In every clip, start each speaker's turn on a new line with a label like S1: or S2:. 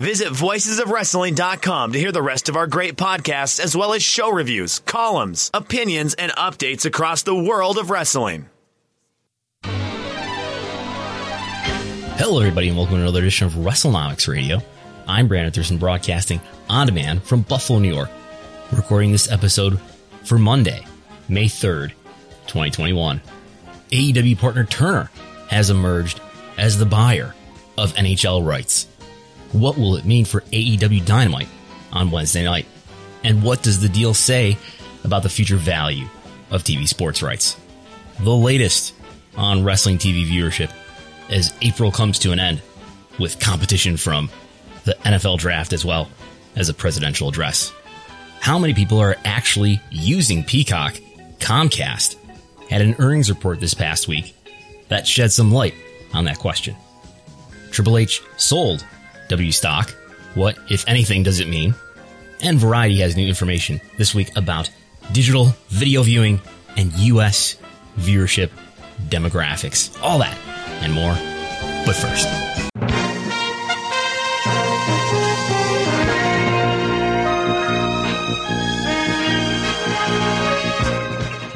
S1: Visit voicesofwrestling.com to hear the rest of our great podcasts, as well as show reviews, columns, opinions, and updates across the world of wrestling.
S2: Hello, everybody, and welcome to another edition of WrestleNomics Radio. I'm Brandon Thurston, broadcasting on demand from Buffalo, New York. recording this episode for Monday, May 3rd, 2021. AEW partner Turner has emerged as the buyer of NHL rights. What will it mean for AEW Dynamite on Wednesday night? And what does the deal say about the future value of TV sports rights? The latest on wrestling TV viewership as April comes to an end with competition from the NFL draft as well as a presidential address. How many people are actually using Peacock? Comcast had an earnings report this past week that shed some light on that question. Triple H sold W stock. What, if anything, does it mean? And Variety has new information this week about digital video viewing and US viewership demographics. All that and more. But first,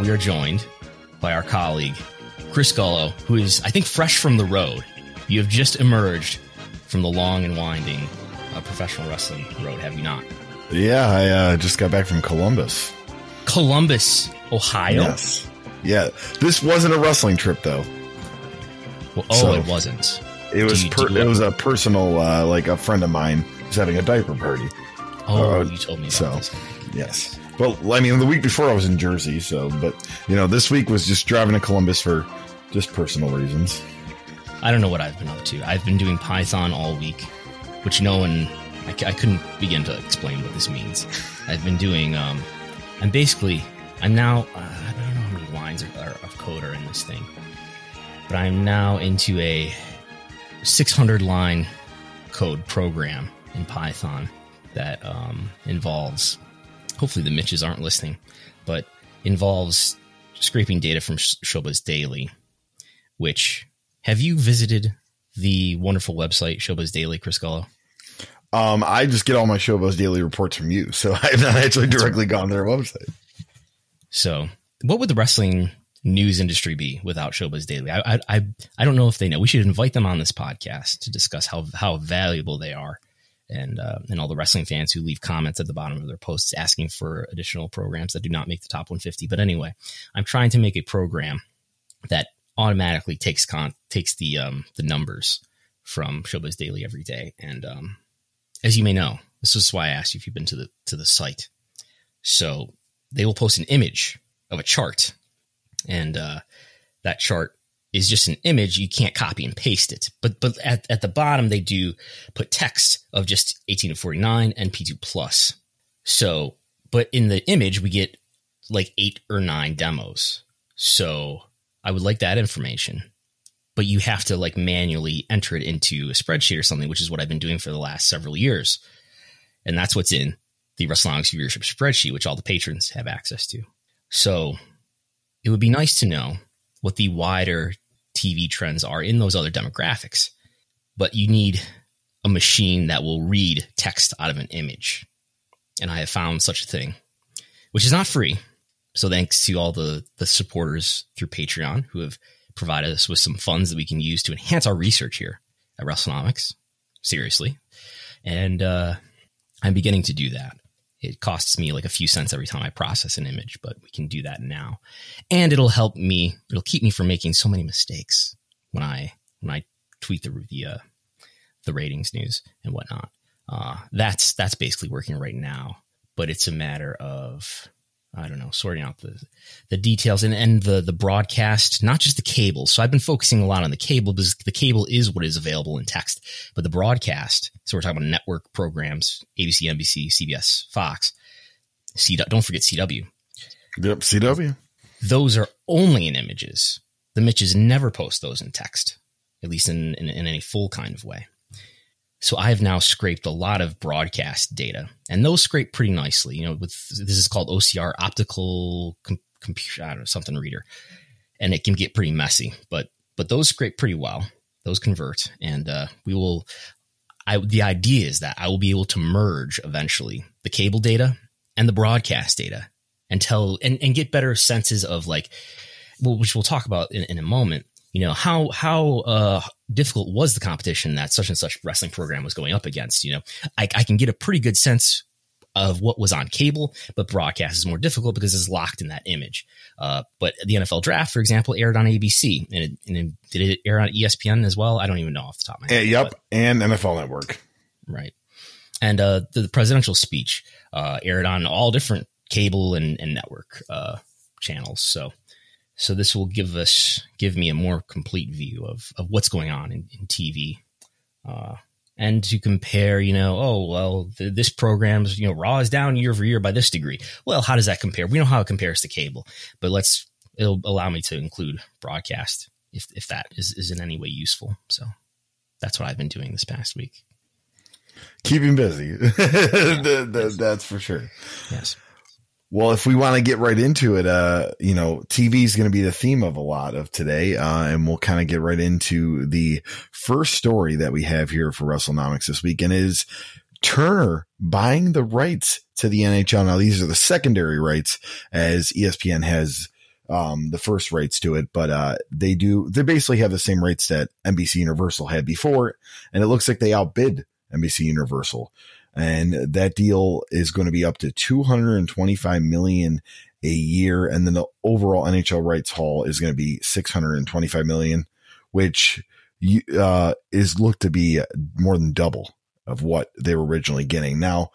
S2: we are joined by our colleague, Chris Gullo, who is, I think, fresh from the road. You have just emerged from the long and winding uh, professional wrestling road, have you not?
S3: Yeah, I uh, just got back from Columbus.
S2: Columbus, Ohio?
S3: Yes. Yeah. This wasn't a wrestling trip, though.
S2: Well, oh,
S3: So-
S2: it wasn't.
S3: It was
S2: you-
S3: per- it was a personal, uh, like a friend of mine was having a diaper party.
S2: Oh,
S3: uh,
S2: you told me
S3: so-
S2: this.
S3: Yes. Well, I mean, the week before I was in Jersey, so, but, you know, this week was just driving to Columbus for just personal reasons.
S2: I don't know what I've been up to. I've been doing Python all week, which no one—I couldn't begin to explain what this means. I've been doing, um, I'm basically, I'm now, uh, I don't know how many lines are, are, of code are in this thing, but I'm now into a 600 line code program in Python that um, involves, hopefully the Mitches aren't listening, but involves scraping data from Sh- Showbuzz Daily, which have you visited the wonderful website Showbuzz Daily, Chris Gullo?
S3: Um, I just get all my Showbuzz daily reports from you, so I've not actually directly gone to their website.
S2: So, what would the wrestling news industry be without Showbuzz Daily? I, I, I, I don't know if they know. We should invite them on this podcast to discuss how how valuable they are, and uh, and all the wrestling fans who leave comments at the bottom of their posts asking for additional programs that do not make the top 150. But anyway, I'm trying to make a program that automatically takes con takes the um the numbers from Showbuzz Daily every day, and um, as you may know, this is why I asked you if you've been to the to the site. So they will post an image of a chart, and uh, that chart is just an image. You can't copy and paste it, but but at, at the bottom they do put text of just 18 to 49 and P2 plus. So, but in the image we get like eight or nine demos. So I would like that information, but you have to like manually enter it into a spreadsheet or something, which is what I've been doing for the last several years, and that's what's in the WrestleNomics viewership spreadsheet, which all the patrons have access to. So it would be nice to know what the wider TV trends are in those other demographics, but you need a machine that will read text out of an image. And I have found such a thing, which is not free. So thanks to all the, the supporters through Patreon who have provided us with some funds that we can use to enhance our research here at WrestleNomics. Seriously. And uh, I'm beginning to do that. It costs me like a few cents every time I process an image, but we can do that now. And it'll help me, it'll keep me from making so many mistakes when I when I tweet the the, uh, the ratings news and whatnot. Uh, that's that's basically working right now, but it's a matter of I don't know, sorting out the the details and, and the the broadcast, not just the cable. So I've been focusing a lot on the cable because the cable is what is available in text, but the broadcast. So we're talking about network programs: ABC, NBC, CBS, Fox. C. Don't forget CW.
S3: Yep, CW.
S2: Those are only in images. The Mitches never post those in text, at least in, in, in any full kind of way. So I've now scraped a lot of broadcast data, and those scrape pretty nicely. You know, with this is called OCR, optical com- computer, I don't know, something reader, and it can get pretty messy. But but those scrape pretty well. Those convert, and uh, we will. I the idea is that I will be able to merge eventually the cable data and the broadcast data, and tell and, and get better senses of like, well, which we'll talk about in, in a moment you know how how uh, difficult was the competition that such and such wrestling program was going up against? You know I, I, can get a pretty good sense of what was on cable but broadcast is more difficult because it's locked in that image. Uh, but the nfl draft for example aired on abc and, it, and it, did it air on espn as well? I don't even know off the top of my head
S3: yep but, and nfl network.
S2: Right. And uh, the, the, presidential speech uh, aired on all different cable and, and network uh, channels so so this will give us give me a more complete view of of what's going on in, in TV, uh, and to compare. You know, oh well, th- this program's you know Raw is down year over year by this degree. Well, how does that compare? We know how it compares to cable, but let's it'll allow me to include broadcast if if that is is in any way useful. So that's what I've been doing this past week.
S3: Keeping busy, yeah. that's for sure.
S2: Yes.
S3: Well, if we want to get right into it, uh, you know, TV is going to be the theme of a lot of today, uh, and we'll kind of get right into the first story that we have here for WrestleNomics this week, and is Turner buying the rights to the NHL. Now, these are the secondary rights, as ESPN has um, the first rights to it, but uh, they do they basically have the same rights that NBC Universal had before, and it looks like they outbid NBC Universal and that deal is going to be up to 225 million a year. And then the overall NHL rights haul is going to be 625 million which uh, is looked to be more than double of what they were originally getting. Now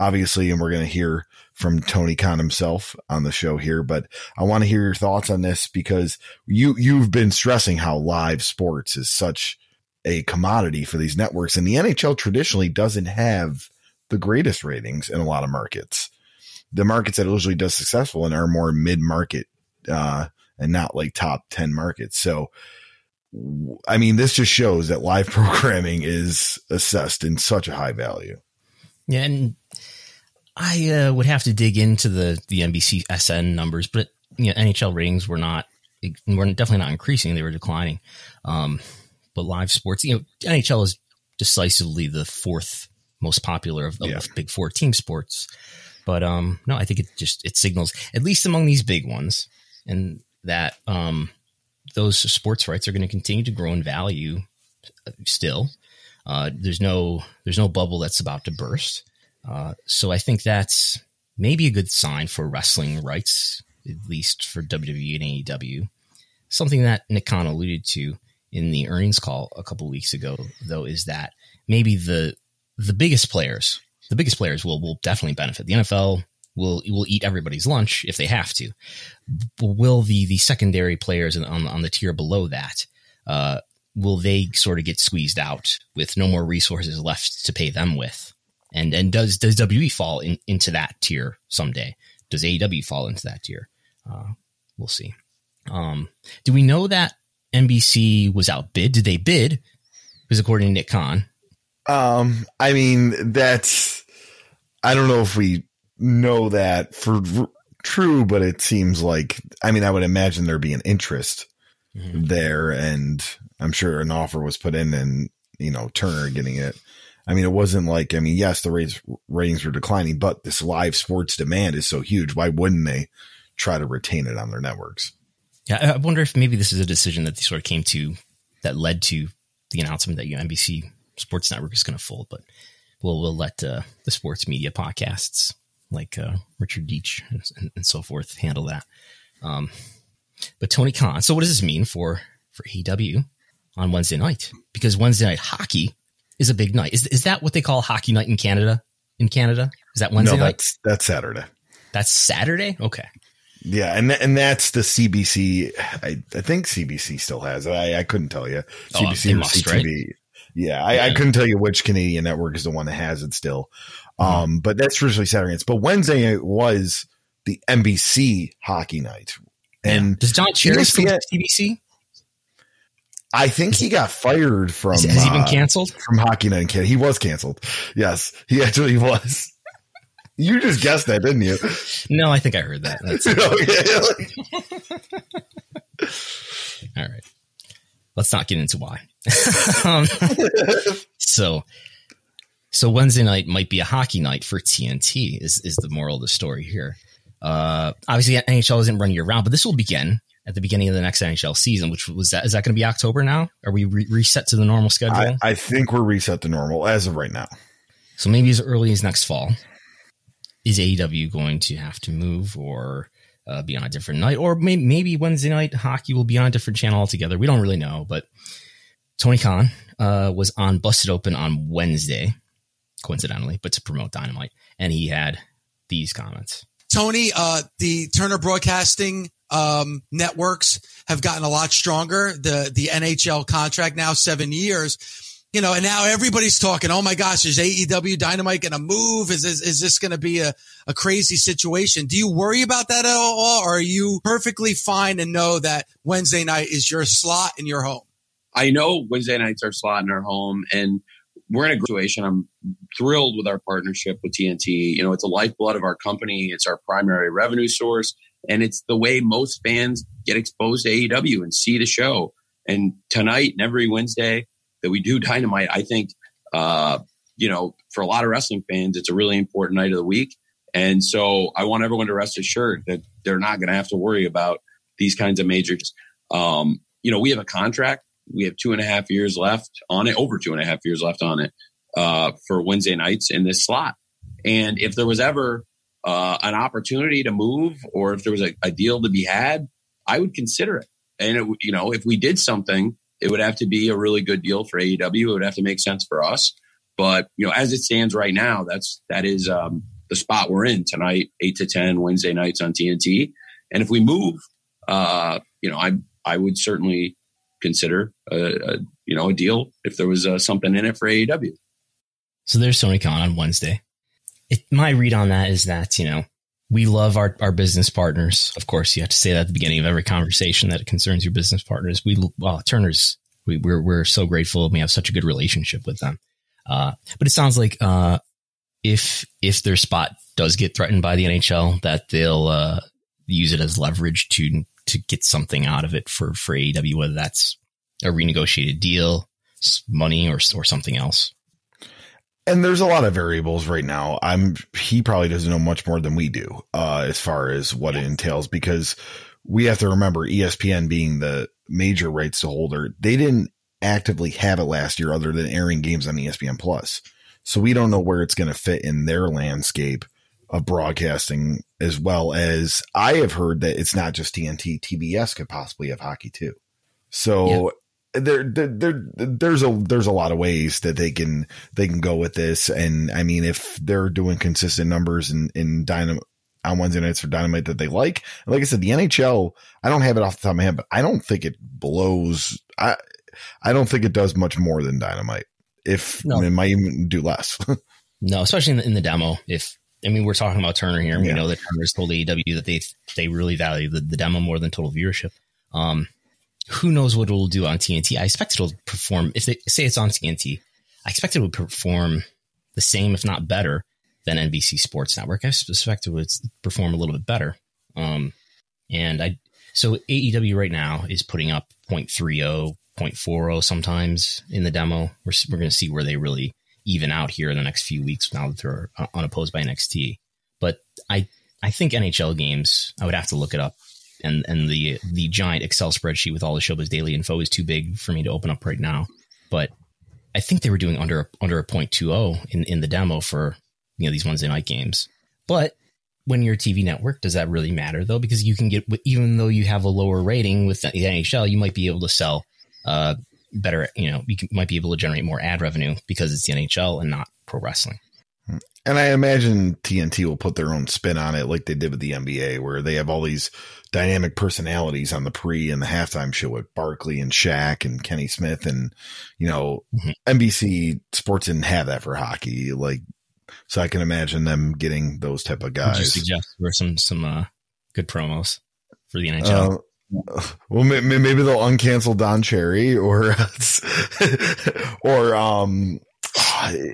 S3: obviously and we're going to hear from Tony Khan himself on the show here but I want to hear your thoughts on this because you you've been stressing how live sports is such a commodity for these networks. And the NHL traditionally doesn't have the greatest ratings in a lot of markets. The markets that usually does successful and are more mid market, uh, and not like top 10 markets. So, I mean, this just shows that live programming is assessed in such a high value.
S2: Yeah. And I uh, would have to dig into the, the NBC SN numbers, but you know, NHL ratings were not, were definitely not increasing. They were declining. Um, but live sports, you know, NHL is decisively the fourth most popular of, of yeah. big four team sports. But um, no, I think it just it signals at least among these big ones, and that um, those sports rights are going to continue to grow in value. Uh, still, uh, there's no there's no bubble that's about to burst. Uh, so I think that's maybe a good sign for wrestling rights, at least for WWE and AEW. Something that Nick Khan alluded to in the earnings call a couple weeks ago, though, is that maybe the the biggest players, the biggest players will will definitely benefit. The NFL will will eat everybody's lunch if they have to. Will the the secondary players on on the tier below that uh, will they sort of get squeezed out with no more resources left to pay them with? And and does does WWE fall in, into that tier someday? Does AEW fall into that tier? Uh, we'll see. Um, do we know that NBC was outbid? Did they bid? Because according to Nick Khan,
S3: um, I mean, that's, I don't know if we know that for r- true, but it seems like, I mean, I would imagine there'd be an interest mm-hmm. there and I'm sure an offer was put in and, you know, Turner getting it. I mean, it wasn't like, I mean, yes, the ratings, ratings were declining, but this live sports demand is so huge. Why wouldn't they try to retain it on their networks?
S2: Yeah, I wonder if maybe this is a decision that they sort of came to that led to the announcement that you know, NBC Sports Network is going to fold. But we'll we'll let uh, the sports media podcasts like uh, Richard Deitsch and, and, so forth handle that. Um, but Tony Khan. So what does this mean for for AEW on Wednesday night? Because Wednesday night hockey is a big night. Is is that what they call hockey night in Canada? In Canada, is that Wednesday
S3: no,
S2: night?
S3: That's that's Saturday.
S2: That's Saturday. Okay.
S3: Yeah, and and that's the CBC. I, I think CBC still has it. I, I couldn't tell you. CBC
S2: oh, must. Right?
S3: Yeah, I, yeah. I, couldn't tell you which Canadian network is the one that has it still. Mm-hmm. Um, but that's traditionally Saturday nights. But Wednesday was the NBC hockey night. And
S2: yeah. does Don Cherry from CBC?
S3: I think he got fired from.
S2: Has, has he been uh, canceled
S3: from Hockey Night in Canada? He was canceled. Yes, he actually was. You just guessed that, didn't you?
S2: No, I think I heard that. All right. Let's not get into why. um, so, so Wednesday night might be a hockey night for TNT. Is is the moral of the story here? Uh, obviously, NHL isn't running year round, but this will begin at the beginning of the next NHL season, which was that. Is that going to be October now? Are we re- reset to the normal schedule? I,
S3: I think we're reset to normal as of right now.
S2: So maybe as early as next fall is AEW going to have to move or uh, be on a different night, or may- maybe Wednesday night hockey will be on a different channel altogether? We don't really know, but Tony Khan uh, was on Busted Open on Wednesday, coincidentally, but to promote Dynamite, and he had these comments.
S4: Tony, uh, the Turner Broadcasting um, networks have gotten a lot stronger. The the NHL contract now seven years you know, and now everybody's talking, oh my gosh, is AEW Dynamite going to move? Is, is, is this going to be a, a crazy situation? Do you worry about that at all? Or are you perfectly fine and know that Wednesday night is your slot in your home?
S5: I know Wednesday nights are slot in our home and we're in a situation. I'm thrilled with our partnership with TNT. You know, it's a lifeblood of our company. It's our primary revenue source and it's the way most fans get exposed to AEW and see the show. And tonight and every Wednesday, that we do Dynamite, I think, uh, you know, for a lot of wrestling fans, it's a really important night of the week. And so I want everyone to rest assured that they're not going to have to worry about these kinds of majors. Um, you know, we have a contract. We have two and a half years left on it, over two and a half years left on it uh, for Wednesday nights in this slot. And if there was ever uh, an opportunity to move or if there was a, a, deal to be had, I would consider it. And, it, you know, if we did something it would have to be a really good deal for AEW. It would have to make sense for us. But you know, as it stands right now, that's that is um, the spot we're in tonight, eight to ten Wednesday nights on TNT. And if we move, uh, you know, I I would certainly consider a, a you know a deal if there was uh, something in it for AEW.
S2: So there's Tony Khan on Wednesday. It, my read on that is that you know we love our, our business partners. Of course, you have to say that at the beginning of every conversation that it concerns your business partners. We, well, Turner's, we, we're, we're so grateful. We have such a good relationship with them. Uh, but it sounds like, uh, if, if their spot does get threatened by the NHL, that they'll, uh, use it as leverage to, to get something out of it for, for AEW, whether that's a renegotiated deal, money or, or something else
S3: and there's a lot of variables right now. I'm he probably doesn't know much more than we do uh, as far as what it entails because we have to remember ESPN being the major rights to holder. They didn't actively have it last year other than airing games on ESPN Plus. So we don't know where it's going to fit in their landscape of broadcasting as well as I have heard that it's not just TNT, TBS could possibly have hockey too. So there, there, there's a there's a lot of ways that they can they can go with this, and I mean, if they're doing consistent numbers in in dynamite on Wednesday nights for dynamite that they like, like I said, the NHL, I don't have it off the top of my head, but I don't think it blows. I I don't think it does much more than dynamite. If no. it might even do less.
S2: no, especially in the, in the demo. If I mean, we're talking about Turner here, and yeah. we know that Turner's told AEW that they they really value the, the demo more than total viewership. Um, who knows what it'll do on TNT? I expect it'll perform. If they say it's on TNT, I expect it would perform the same, if not better, than NBC Sports Network. I suspect it would perform a little bit better. Um, and I, so AEW right now is putting up 0.30, 0.40 sometimes in the demo. We're, we're going to see where they really even out here in the next few weeks now that they're unopposed by NXT. But I, I think NHL games, I would have to look it up and and the the giant Excel spreadsheet with all the Showbuzz Daily info is too big for me to open up right now. But I think they were doing under under a .20 in in the demo for you know these Wednesday night games. But when you're a TV network, does that really matter though? Because you can get even though you have a lower rating with the NHL, you might be able to sell uh, better. You know, you can, might be able to generate more ad revenue because it's the NHL and not pro wrestling.
S3: And I imagine TNT will put their own spin on it, like they did with the NBA, where they have all these dynamic personalities on the pre and the halftime show with Barkley and Shaq and Kenny Smith, and you know, mm-hmm. NBC Sports didn't have that for hockey. Like, so I can imagine them getting those type of guys. Would you
S2: suggest for some some uh, good promos for the NHL?
S3: Uh, well, maybe they'll uncancel Don Cherry or or um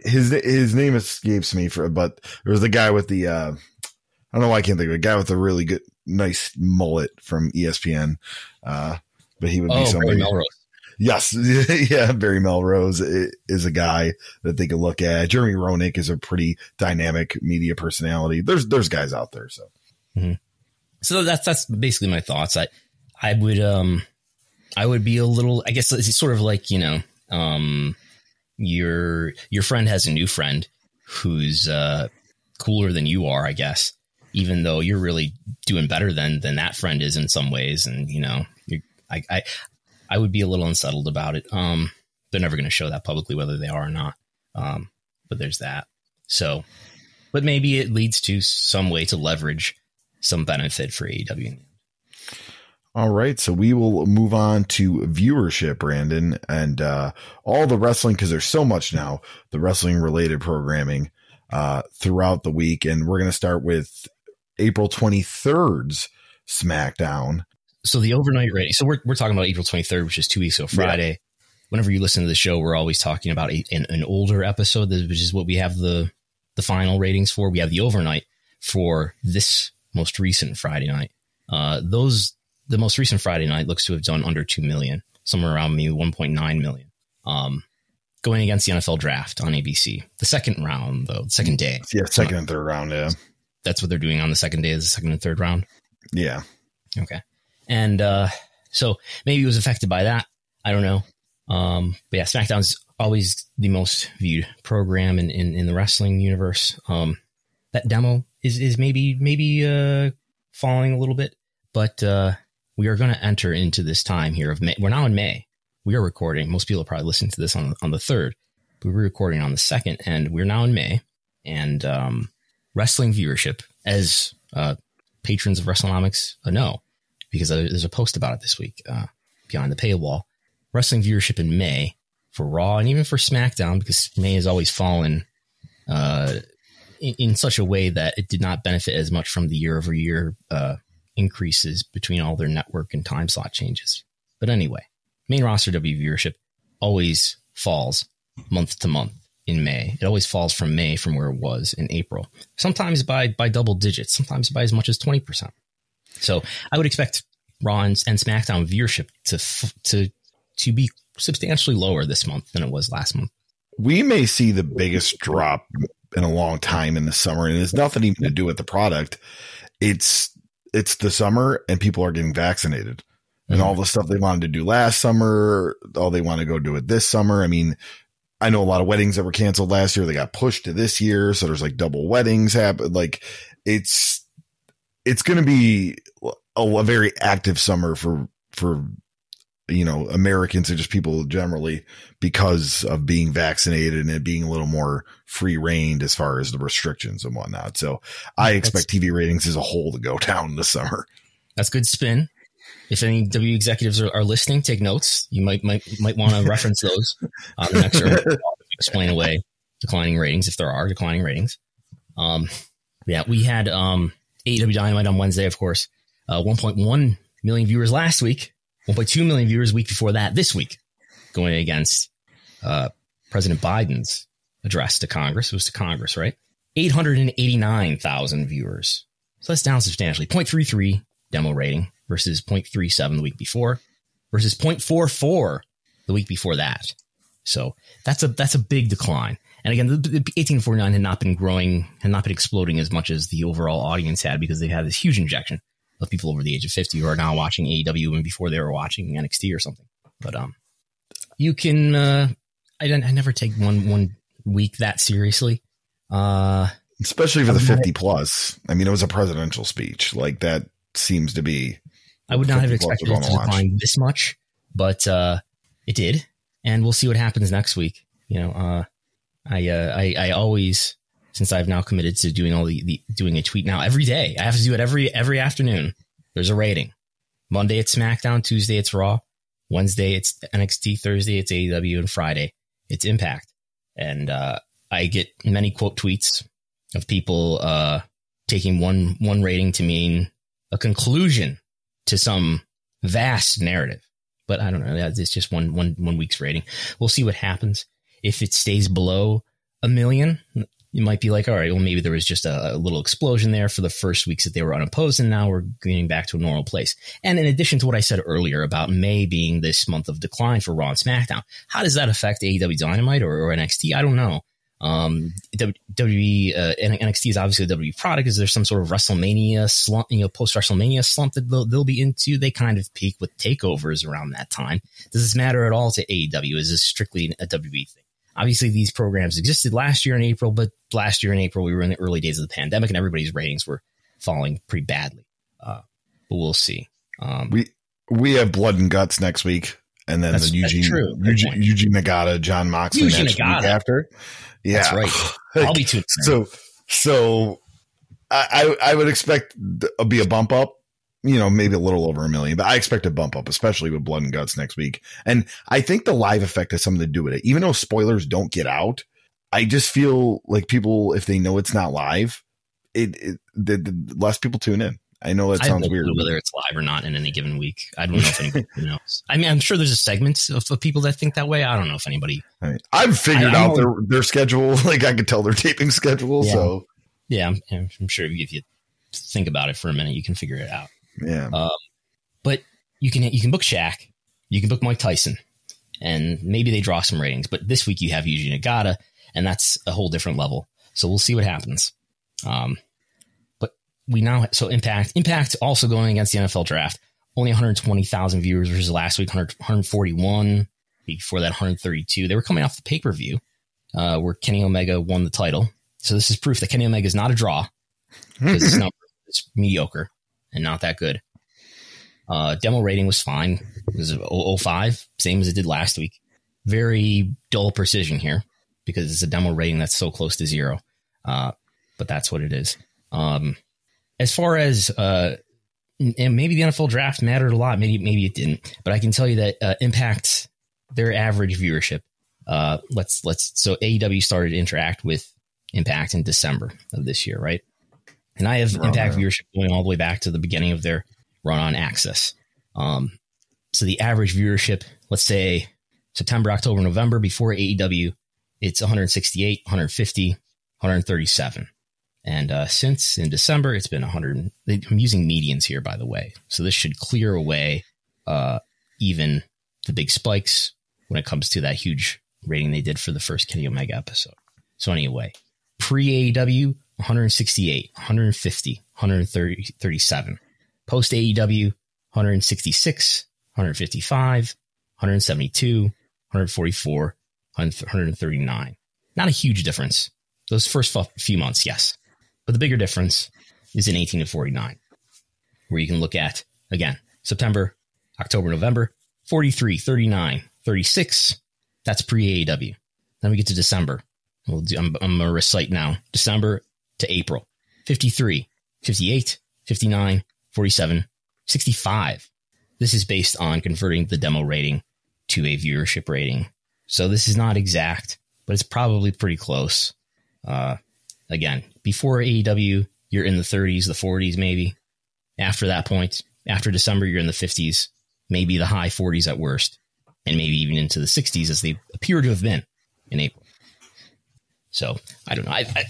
S3: his his name escapes me for, but there was the guy with the uh, I don't know why I can't think of it. guy with the really good, nice mullet from ESPN. Uh, but he would oh, be somebody. Melrose. Yes, yeah, Barry Melrose is a guy that they could look at. Jeremy Roenick is a pretty dynamic media personality. There's there's guys out there, so.
S2: Mm-hmm. So that's that's basically my thoughts. I I would um I would be a little. I guess it's sort of like you know um your your friend has a new friend who's uh, cooler than you are, I guess. Even though you're really doing better than than that friend is in some ways, and you know, I, I I would be a little unsettled about it. Um, they're never going to show that publicly, whether they are or not. Um, but there's that. So, but maybe it leads to some way to leverage some benefit for AEW.
S3: All right, so we will move on to viewership, Brandon, and uh, all the wrestling because there's so much now, the wrestling related programming uh, throughout the week, and we're going to start with April 23rd's SmackDown.
S2: So the overnight rating. So we're we're talking about April 23rd, which is two weeks ago Friday. Yeah. Whenever you listen to the show, we're always talking about a, an, an older episode, which is what we have the the final ratings for. We have the overnight for this most recent Friday night. Uh, those the most recent Friday night looks to have done under 2 million, somewhere around maybe 1.9 million. Um, going against the NFL draft on ABC. The second round, though, the second day.
S3: Yeah, second uh, and third round. Yeah.
S2: That's what they're doing on the second day, is the second and third round.
S3: Yeah.
S2: Okay. And uh, so maybe it was affected by that. I don't know. Um, but yeah, SmackDown's always the most viewed program in, in, in the wrestling universe. Um, that demo is, is maybe, maybe, uh, falling a little bit, but, uh, we are going to enter into this time here of May. We're now in May. We are recording. Most people are probably listening to this on on the third. But we're recording on the second, and we're now in May. And um, wrestling viewership, as uh, patrons of WrestleNomics know, because there's a post about it this week uh, behind the paywall. Wrestling viewership in May for Raw and even for SmackDown, because May has always fallen uh, in, in, such a way that it did not benefit as much from the year over year uh, increases between all their network and time slot changes. But anyway, main roster W viewership always falls month to month in May. It always falls from May from where it was in April. Sometimes by by double digits, sometimes by as much as 20%. So, I would expect Raw and, and SmackDown viewership to to to be substantially lower this month than it was last month.
S3: We may see the biggest drop in a long time in the summer and it's nothing even to do with the product. It's it's the summer and people are getting vaccinated and all mm-hmm. the stuff they wanted to do last summer, all they want to go do it this summer. I mean, I know a lot of weddings that were canceled last year. They got pushed to this year. So there's like double weddings happen. Like it's, it's going to be a, a, very active summer for, for you know, Americans and just people generally because of being vaccinated and it being a little more free reined as far as the restrictions and whatnot. So I expect TV ratings as a whole to go down this summer.
S2: That's good spin. If any W executives are, are listening, take notes. You might might might want to reference those on the next or explain away declining ratings if there are declining ratings. Um, yeah, we had um AEW Dynamite on Wednesday, of course. Uh, 1.1 million viewers last week 1.2 million viewers a week before that this week, going against uh, President Biden's address to Congress. It was to Congress, right? 889,000 viewers. So that's down substantially. 0.33 demo rating versus 0.37 the week before versus 0.44 the week before that. So that's a that's a big decline. And again, the, the 1849 had not been growing, had not been exploding as much as the overall audience had because they had this huge injection of people over the age of 50 who are now watching AEW and before they were watching NXT or something. But um, you can. Uh, I I never take one one week that seriously. Uh,
S3: especially for the 50 plus. I mean, it was a presidential speech. Like that seems to be.
S2: I would not have expected it to decline this much, but uh, it did, and we'll see what happens next week. You know, uh, I, uh, I I always since I've now committed to doing all the, the doing a tweet now every day. I have to do it every every afternoon. There's a rating. Monday it's SmackDown, Tuesday it's Raw, Wednesday it's NXT, Thursday it's AEW, and Friday it's Impact. And uh, I get many quote tweets of people uh, taking one one rating to mean a conclusion to some vast narrative. But I don't know. It's just one one one week's rating. We'll see what happens. If it stays below a million, you might be like, all right, well, maybe there was just a, a, little explosion there for the first weeks that they were unopposed, and now we're getting back to a normal place. And in addition to what I said earlier about May being this month of decline for Raw and SmackDown, how does that affect AEW Dynamite or, or NXT? I don't know. Um, WWE, uh, NXT is obviously a WWE product. Is there some sort of WrestleMania slump, you know, post WrestleMania slump that they'll, they'll be into? They kind of peak with takeovers around that time. Does this matter at all to AEW? Is this strictly a WWE thing? Obviously, these programs existed last year in April, but last year in April, we were in the early days of the pandemic and everybody's ratings were falling pretty badly. Uh, but we'll see.
S3: Um, we, we have blood and guts next week. And then the Eugene, Eugene, Eugene Nagata, Jon Moxley Eugene next Nagata. week after. Yeah.
S2: That's right. I'll be tuned.
S3: So, so I, I would expect to be a bump up, you know, maybe a little over a million, but I expect a bump up, especially with blood and guts next week. And I think the live effect has something to do with it. Even though spoilers don't get out, I just feel like people, if they know it's not live, it, it the, the less people tune in. I know that sounds weird.
S2: Whether it's live or not in any given week, I don't know if anybody knows. I mean, I'm sure there's a segment of, of, people that think that way. I don't know if anybody.
S3: I mean, I've figured I, out their their schedule. Like I could tell their taping schedule.
S2: Yeah.
S3: So
S2: yeah, I'm, I'm, sure if you think about it for a minute, you can figure it out.
S3: Yeah. Um,
S2: but you can you can book Shaq, you can book Mike Tyson, and maybe they draw some ratings. But this week you have Yuji Nagata, and that's a whole different level. So we'll see what happens. Um, but we now so impact impact also going against the NFL draft. Only 120,000 viewers versus last week 100, 141. Before that 132. They were coming off the pay per view uh, where Kenny Omega won the title. So this is proof that Kenny Omega is not a draw because his number is mediocre and not that good. Uh, demo rating was fine. It was 005, same as it did last week. Very dull precision here because it's a demo rating that's so close to zero. Uh, but that's what it is. Um, as far as uh, and maybe the NFL draft mattered a lot. Maybe maybe it didn't, but I can tell you that uh, Impact their average viewership. Uh, let's let's so AEW started to interact with Impact in December of this year, right? And I have Impact viewership going all the way back to the beginning of their run on AXS. Um, so the average viewership, let's say September, October, November before AEW, it's 168, 150, 137. And uh, since in December, it's been 100. I'm using medians here, by the way. So this should clear away uh, even the big spikes when it comes to that huge rating they did for the first Kenny Omega episode. So anyway, pre AEW, 168, 150, 137. Post AEW, 166, 155, 172, 144, 139. Not a huge difference. Those first few months, yes. But the bigger difference is in 18 to 49, where you can look at, again, September, October, November, 43, 39, 36. That's pre AEW. Then we get to December. We'll do, I'm, I'm going to recite now December to April 53, 58, 59, 47, 65. This is based on converting the demo rating to a viewership rating. So this is not exact, but it's probably pretty close. Uh, again, before AEW, you're in the 30s, the 40s, maybe. After that point, after December, you're in the 50s, maybe the high 40s at worst, and maybe even into the 60s as they appear to have been in April. So I don't know. I, I,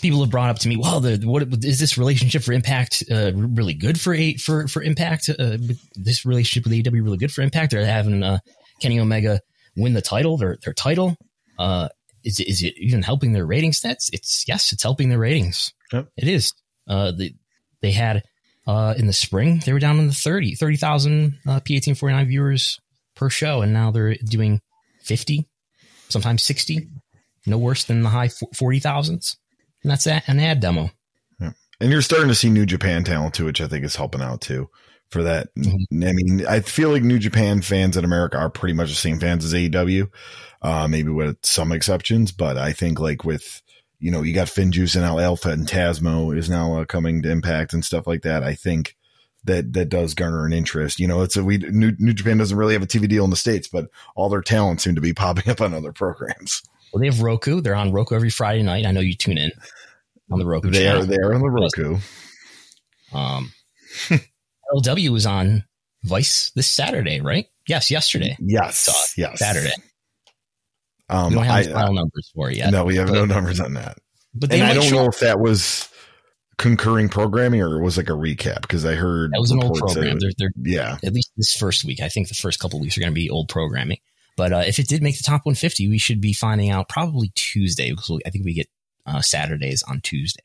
S2: people have brought up to me, well, the, what is this relationship for Impact uh, really good for a, for for Impact? Uh, this relationship with AEW really good for Impact? They're having uh, Kenny Omega win the title, their their title. Uh, is it, is it even helping their rating stats? It's yes, it's helping their ratings. Yep. It is. Uh, the, they had uh, in the spring, they were down in the 30, 30,000 uh, P1849 viewers per show. And now they're doing 50, sometimes 60, no worse than the high 40,000s. And that's an ad demo.
S3: Yeah. And you're starting to see New Japan talent too, which I think is helping out too for that. Mm-hmm. I mean, I feel like New Japan fans in America are pretty much the same fans as AEW, uh, maybe with some exceptions, but I think like with, you know, you got FinJuice and now El Phantasmo is now uh, coming to Impact and stuff like that. I think that that does garner an interest. You know, it's a we New, New Japan doesn't really have a TV deal in the states, but all their talent seem to be popping up on other programs.
S2: Well, they have Roku. They're on Roku every Friday night. I know you tune in on the Roku.
S3: They
S2: channel.
S3: are there on the Roku.
S2: Um, MLW was on Vice this Saturday, right? Yes, yesterday.
S3: Yes, yes,
S2: Saturday.
S3: Um,
S2: we don't have
S3: I,
S2: final numbers for it yet.
S3: No, we have
S2: but,
S3: no numbers on that.
S2: But
S3: and I don't know
S2: up.
S3: if that was concurring programming or it was like a recap because I heard
S2: that was an old program. They're, they're,
S3: yeah,
S2: at least this first week. I think the first couple weeks are going to be old programming. But uh, if it did make the top 150, we should be finding out probably Tuesday because I think we get uh, Saturdays on Tuesday,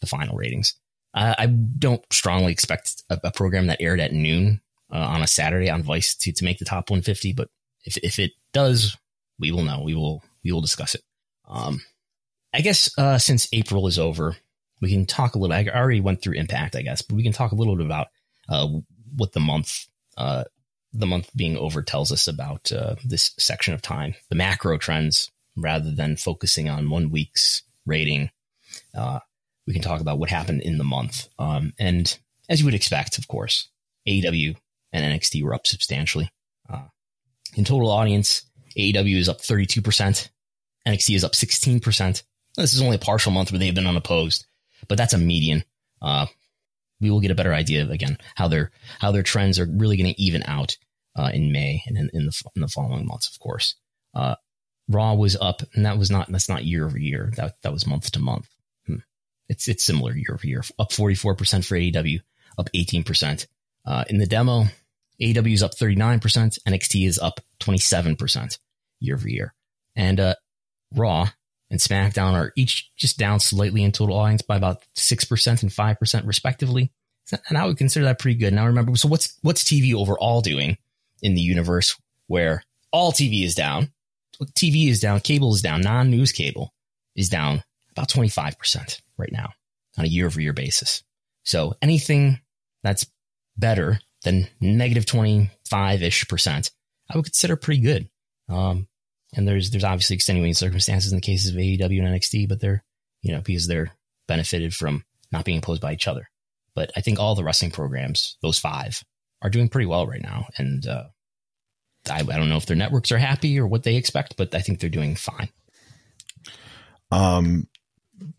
S2: the final ratings. Uh, I don't strongly expect a, a, program that aired at noon uh, on a Saturday on Vice to, to make the top 150. But if, if it does, we will know. We will we will discuss it. Um, I guess uh, since April is over, we can talk a little. I already went through Impact, I guess, but we can talk a little bit about uh, what the month uh, the month being over tells us about uh, this section of time, the macro trends, rather than focusing on one week's rating. Uh, we can talk about what happened in the month. Um, and as you would expect, of course, AEW and NXT were up substantially. Uh, in total audience, AEW is up 32%. NXT is up 16%. This is only a partial month where they've been unopposed, but that's a median. Uh, we will get a better idea of, again, how their, how their trends are really going to even out, uh, in May and in, in, the, in the following months, of course. Uh, Raw was up and that was not, that's not year over year. That, that was month to month. Hmm. It's, it's similar year over year, up 44% for AEW, up 18%. Uh, in the demo, AEW is up 39%, NXT is up 27% year over year. And uh, Raw and SmackDown are each just down slightly in total audience by about 6% and 5% respectively. And I would consider that pretty good. Now remember, so what's what's TV overall doing in the universe where all TV is down? TV is down, cable is down, non-news cable is down about 25% right now on a year over year basis. So anything that's better than negative 25 ish percent, I would consider pretty good. Um, and there's, there's obviously extenuating circumstances in the cases of AEW and NXT, but they're, you know, because they're benefited from not being opposed by each other. But I think all the wrestling programs, those five, are doing pretty well right now. And, uh, I, I don't know if their networks are happy or what they expect, but I think they're doing fine.
S3: Um,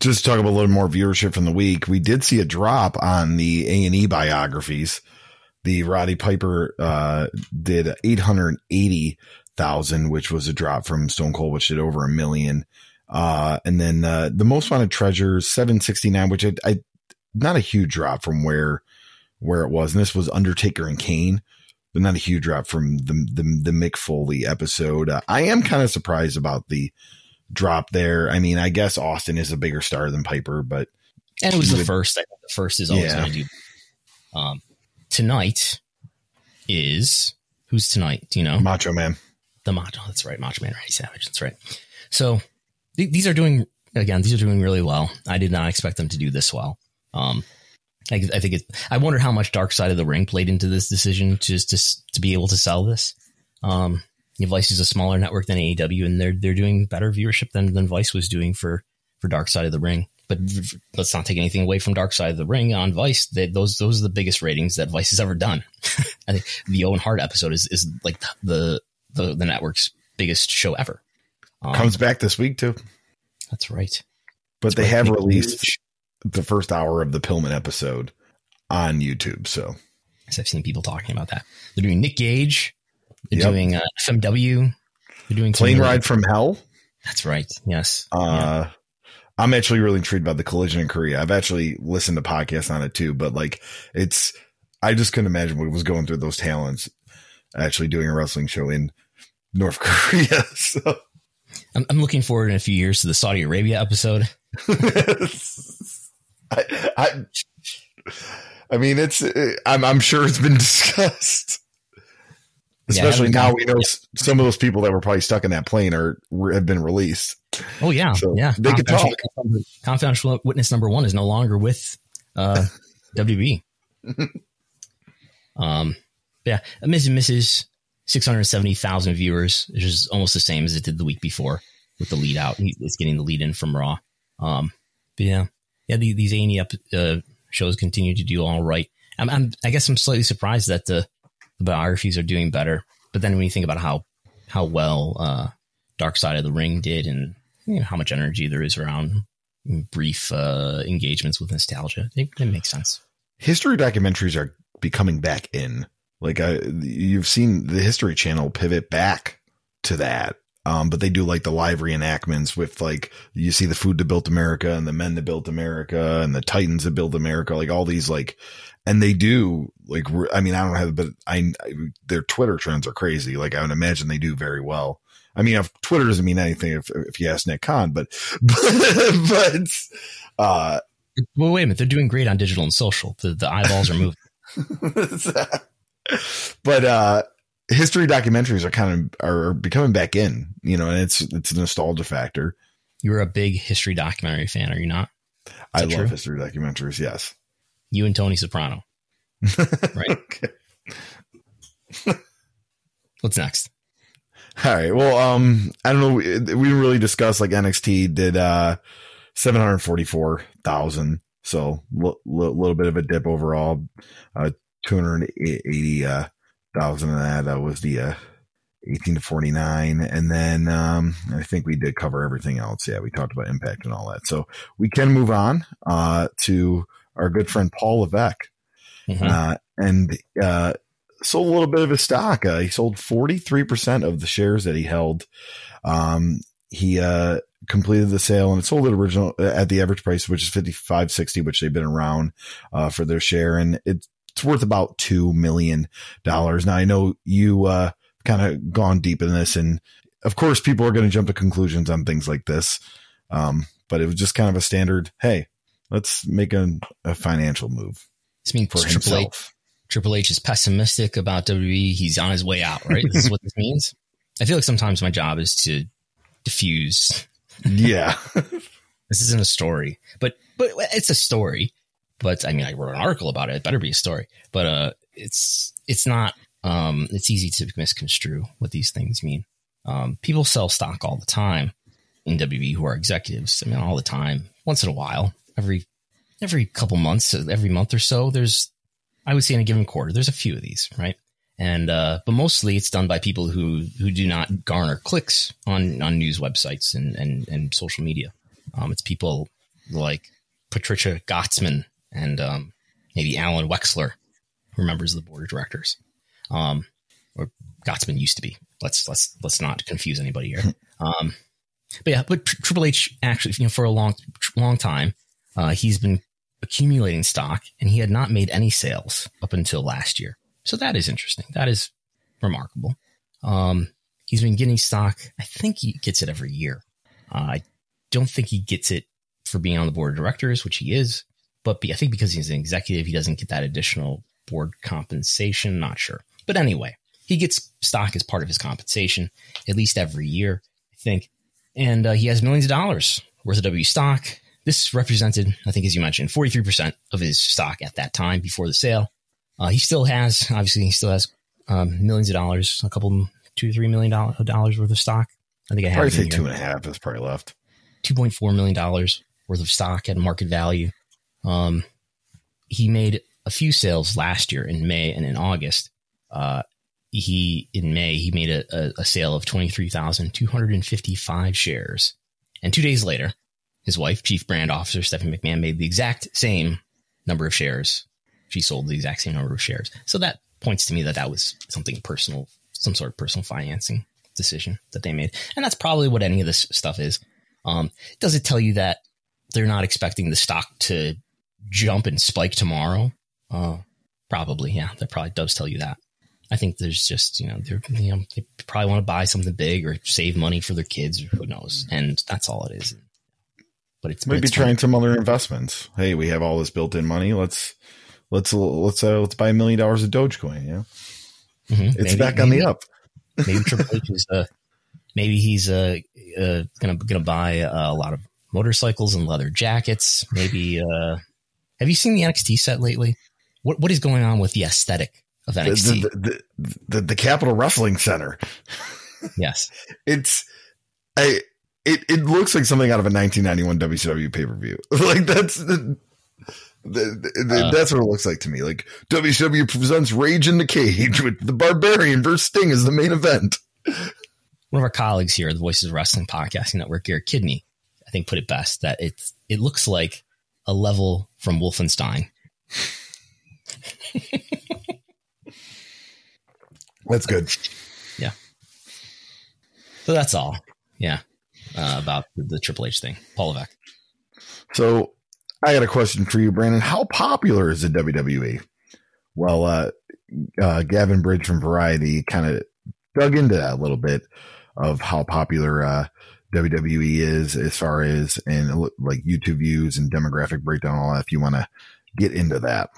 S3: just to talk about a little more viewership from the week. We did see a drop on the A and E biographies. The Roddy Piper uh, did eight hundred eighty thousand, which was a drop from Stone Cold, which did over a million. Uh, and then uh, the most wanted treasures seven sixty nine, which I, I not a huge drop from where where it was. And this was Undertaker and Kane, but not a huge drop from the the, the Mick Foley episode. Uh, I am kind of surprised about the drop there. I mean, I guess Austin is a bigger star than Piper, but
S2: and it was the would, first. I think the first is always yeah. going to do. Um, tonight is who's tonight? Do you know?
S3: Macho Man.
S2: The Macho. That's right. Macho Man Randy Savage. That's right. So th- these are doing again. These are doing really well. I did not expect them to do this well. Um, I, I think it. I wonder how much Dark Side of the Ring played into this decision to to to be able to sell this. Um, Vice is a smaller network than AEW, and they're they're doing better viewership than than Vice was doing for for Dark Side of the Ring. But let's not take anything away from Dark Side of the Ring on Vice. They, those those are the biggest ratings that Vice has ever done. I think the Owen Hart episode is is like the the the network's biggest show ever.
S3: Um, Comes back this week too.
S2: That's right.
S3: But that's they right. have released the first hour of the Pillman episode on YouTube. So
S2: I've seen people talking about that. They're doing Nick Gage they're yep. doing uh, FMW. They're doing
S3: Plane Ride from Hell.
S2: That's right. Yes.
S3: Uh, yeah. I'm actually really intrigued by the collision in Korea. I've actually listened to podcasts on it too, but like it's, I just couldn't imagine what was going through those talents actually doing a wrestling show in North Korea. So.
S2: I'm, I'm looking forward in a few years to the Saudi Arabia episode.
S3: I, I, I mean, it's. I'm, I'm sure it's been discussed. Especially
S2: Yeah,
S3: now, we know some of those people that were probably stuck in that plane are have been released.
S2: Oh yeah,
S3: So
S2: yeah.
S3: they could talk.
S2: Confidential witness number one is no longer with uh, WB. um, yeah, Miz and Mrs. Six hundred seventy thousand viewers, which is almost the same as it did the week before with the lead out. It's getting the lead in from Raw. Um, but yeah, yeah, the, these A and E up uh, shows continue to do all right. I'm, I'm, I guess I'm slightly surprised that the, the biographies are doing better. But then when you think about how how well uh, Dark Side of the Ring did, and you know, how much energy there is around brief uh, engagements with nostalgia, it, it makes sense.
S3: History documentaries are becoming back in. Like I, you've seen the History Channel pivot back to that. Um, but they do like the live reenactments with like you see the food that built America and the men that built America and the Titans that built America, like all these like, and they do like I mean I don't have, but I, I their Twitter trends are crazy. Like I would imagine they do very well. I mean, if Twitter doesn't mean anything if if you ask Nick Khan, but but, but uh,
S2: Well, wait a minute, they're doing great on digital and social. The, the eyeballs are moving.
S3: but uh history documentaries are kind of are becoming back in you know and it's it's a nostalgia factor
S2: You're a big history documentary fan, are you not?
S3: i love
S2: true?
S3: history documentaries yes
S2: You and Tony Soprano. Right. What's next?
S3: all right well um i don't know we, we didn't really discuss like nxt did uh 744000 so a l- little bit of a dip overall uh 280 uh thousand of that uh, was the uh 18 to 49 and then um i think we did cover everything else. Yeah we talked about impact and all that. So we can move on uh to our good friend paul levesque.
S2: Mhm.
S3: uh and uh sold a little bit of his stock. Uh, he sold 43% of the shares that he held. Um he uh completed the sale and it sold at original at the average price which is 55.60 which they've been around uh for their share. And it's worth about two million dollars now i know you uh kind of gone deep in this and of course people are going to jump to conclusions on things like this um but it was just kind of a standard hey let's make a, a financial move
S2: This means
S3: for
S2: Triple H,
S3: himself
S2: Triple H is pessimistic about WWE. He's on his way out, right? this is what this means. I feel like sometimes my job is to diffuse.
S3: yeah
S2: This isn't a story, but but it's a story. But I mean, I wrote an article about it. It better be a story. But uh, it's it's not. Um, it's easy to misconstrue what these things mean. Um, people sell stock all the time in WWE who are executives. I mean, all the time. Once in a while, every every couple months, every month or so, there's I would say in a given quarter, there's a few of these, right? And uh, but mostly it's done by people who who do not garner clicks on on news websites and and, and social media. Um, it's people like Patricia Gottesman and um, maybe Alan Wexler, who are members of the board of directors. Um, or Gottesman used to be. Let's let's let's not confuse anybody here. Um, but yeah, but Tr- Triple H actually, you know, for a long long time, uh, he's been accumulating stock, and he had not made any sales up until last year. So that is interesting. That is remarkable. Um, he's been getting stock. I think he gets it every year. Uh, I don't think he gets it for being on the board of directors, which he is. But be, I think because he's an executive, he doesn't get that additional board compensation. Not sure. But anyway, he gets stock as part of his compensation at least every year, I think. And uh, he has millions of dollars worth of W stock. This represented, I think, as you mentioned, 43% of his stock at that time before the sale. Uh, he still has, obviously, he still has um, millions of dollars, a couple, two, or three million dollar- worth of stock. I think I have
S3: probably say two and a half is probably left
S2: $2.4 million worth of stock at market value. Um, he made a few sales last year in May and in August. Uh, he, in May, he made a, a, a sale of 23,255 shares. And two days later, his wife, chief brand officer Stephanie McMahon, made the exact same number of shares. She sold the exact same number of shares. So that points to me that that was something personal, some sort of personal financing decision that they made. And that's probably what any of this stuff is. Um, does it tell you that they're not expecting the stock to jump and spike tomorrow? Uh, probably, yeah. That probably does tell you that. I think there's just you know they're you know they probably want to buy something big or save money for their kids or who knows, and that's all it is. But it's but
S3: maybe
S2: it's fun.
S3: trying some other investments hey we have all this built-in money let's let's let's uh, let's buy a million dollars of Dogecoin. Yeah,
S2: Mhm.
S3: it's
S2: Maybe-
S3: back on the up.
S2: maybe Triple H is uh, maybe he's uh, uh gonna gonna buy uh, a lot of motorcycles and leather jackets. Maybe uh, have you seen the NXT set lately? What what is going on with the aesthetic of NXT?
S3: the, the, the, the Capitol Wrestling Center.
S2: yes,
S3: It's I. It, it looks like something out of a 1991 WCW pay per view. like that's the, the, the-
S2: Uh.
S3: that's what it looks like to me. Like WCW presents Rage in the Cage with the Barbarian versus Sting as the main event.
S2: one of our colleagues here, the Voices of Wrestling Podcasting Network, Garrett Kidney, I think put it best that it's it looks like a level from Wolfenstein.
S3: That's good. Yeah.
S2: So that's all. Yeah, uh, about the, the Triple H thing, Paul Levesque.
S3: So I got a question for you, Brandon. How popular is the WWE? Well, uh, uh, Gavin Bridge from Variety kind of dug into that a little bit of how popular uh, WWE is as far as and like YouTube views and demographic breakdown, all that. If you want to get into that,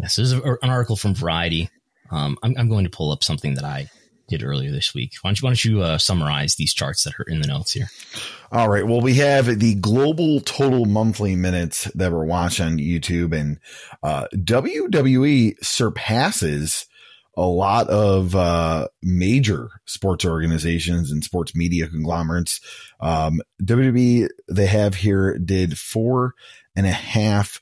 S2: Yes, there's a, an article from Variety. Um, I'm, I'm going to pull up something that I did earlier this week. Why don't you, why don't you uh, summarize these charts that are in the notes here?
S3: All right. Well, we have the global total monthly minutes that were watched on YouTube, and uh, WWE surpasses a lot of uh, major sports organizations and sports media conglomerates. Um, WWE, they have here, did four and a half.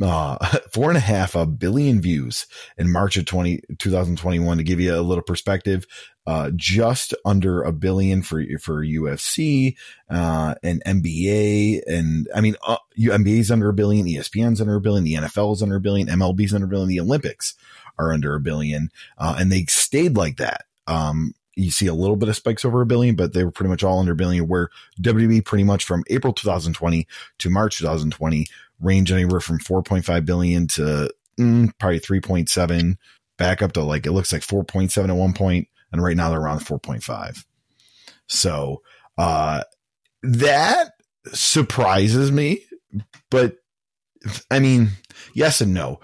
S3: Uh, four and a half a billion views in March of 20, 2021 to give you a little perspective, uh, just under a billion for, for UFC, uh, and NBA. And I mean, uh, NBA's under a billion, ESPN's under a billion, the NFL is under a billion, MLB's under a billion, the Olympics are under a billion. Uh, and they stayed like that. Um, you see a little bit of spikes over a billion, but they were pretty much all under a billion where WWE pretty much from April 2020 to March 2020 range anywhere from 4.5 billion to mm, probably 3.7 back up to like, it looks like 4.7 at one point, And right now they're around 4.5. So, uh, that surprises me, but I mean, yes and no.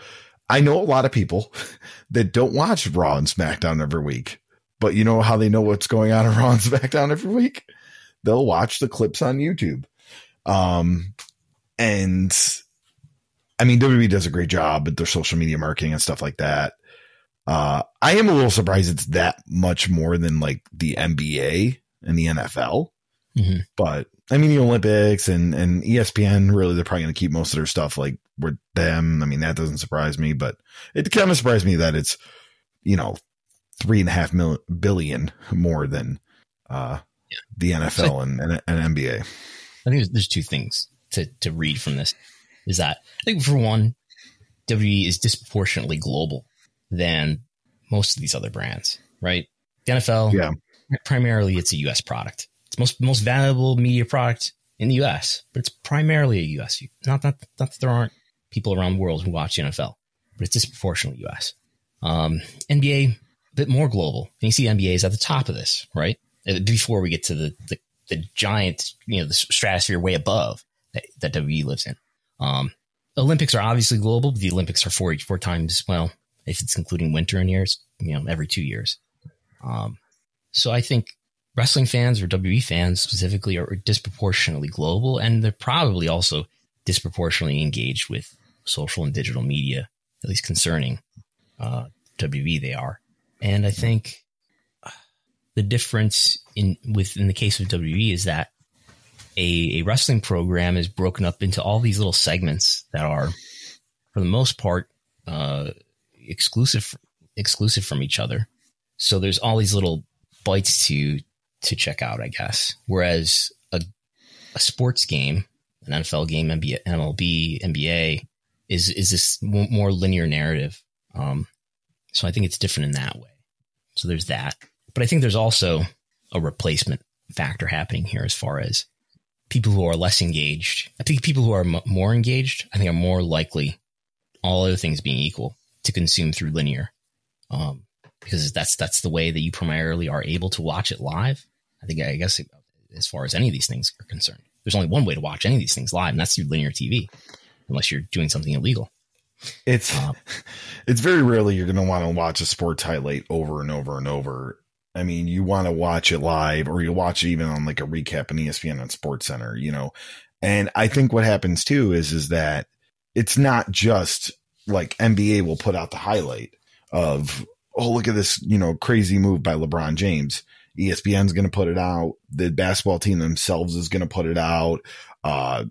S3: I know a lot of people that don't watch Raw and SmackDown every week, but you know how they know what's going on in Raw and SmackDown every week? They'll watch the clips on YouTube. Um, and I mean, WWE does a great job at their social media marketing and stuff like that. Uh, I am a little surprised it's that much more than like the NBA and the NFL.
S2: Mhm.
S3: But I mean, the Olympics and, and ESPN, really, they're probably going to keep most of their stuff like with them. I mean, that doesn't surprise me, but it kind of surprised me that it's, you know, three and a half mil- billion more than, uh, the NFL and, and, and NBA.
S2: I think there's, two things to, to read from this. Is that I think for one, WWE is disproportionately global than most of these other brands, right? The NFL,
S3: Yeah.
S2: primarily it's a U.S. product. It's most most valuable media product in the U.S., but it's primarily a U.S. Not that not that there aren't people around the world who watch the NFL, but it's disproportionately U.S. Um, NBA, bit more global, and you see NBA is at the top of this, right? Uh, Before we get to the the, the giant, you know, the stratosphere way above that, that WWE lives in. Um, Olympics are obviously global, but the Olympics are four four times. Well, if it's including winter in years, you know, every two years. Um, so I think wrestling fans or WWE fans specifically are disproportionately global, and they're probably also disproportionately engaged with social and digital media, at least concerning uh, WWE. They are, and I think the difference in within the case of WWE is that a, a wrestling program is broken up into all these little segments that are, for the most part, uh, exclusive exclusive from each other. So there's all these little bites to to check out, I guess. Whereas a a sports game, an NFL game, MLB, NBA, is is this more linear narrative. Um, so I think it's different in that way. So there's that, but I think there's also a replacement factor happening here as far as people who are less engaged. I think people who are m- more engaged, I think, are more likely, all other things being equal, to consume through linear, um, because that's that's the way that you primarily are able to watch it live. I think, I guess, as far as any of these things are concerned, there's only one way to watch any of these things live, and that's through linear TV, unless you're doing something illegal.
S3: It's um, it's very rarely you're going to want to watch a sports highlight over and over and over. I mean, you want to watch it live or you watch it even on like a recap on ESPN on Sports Center, you know. And I think what happens too is is that it's not just like NBA will put out the highlight of oh look at this you know crazy move by LeBron James. ESPN's going to put it out. The basketball team themselves is going to put it out. Uh,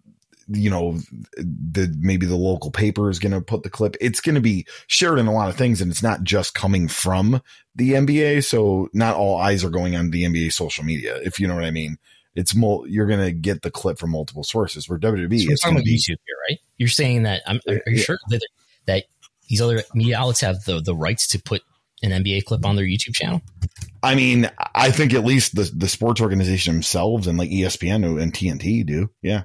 S3: you know, the maybe the local paper is going to put the clip. It's going to be shared in a lot of things, and it's not just coming from the NBA. So not all eyes are going on the NBA social media, if you know what I mean. It's more you're going to get the clip from multiple sources. Where WWE,
S2: so
S3: it's
S2: talking about be, YouTube here, right? You're saying that I'm, are you yeah. sure that that these other media outlets have the the rights to put an NBA clip on their YouTube channel?
S3: I mean, I think at least the the sports organization themselves and like ESPN and TNT do. Yeah.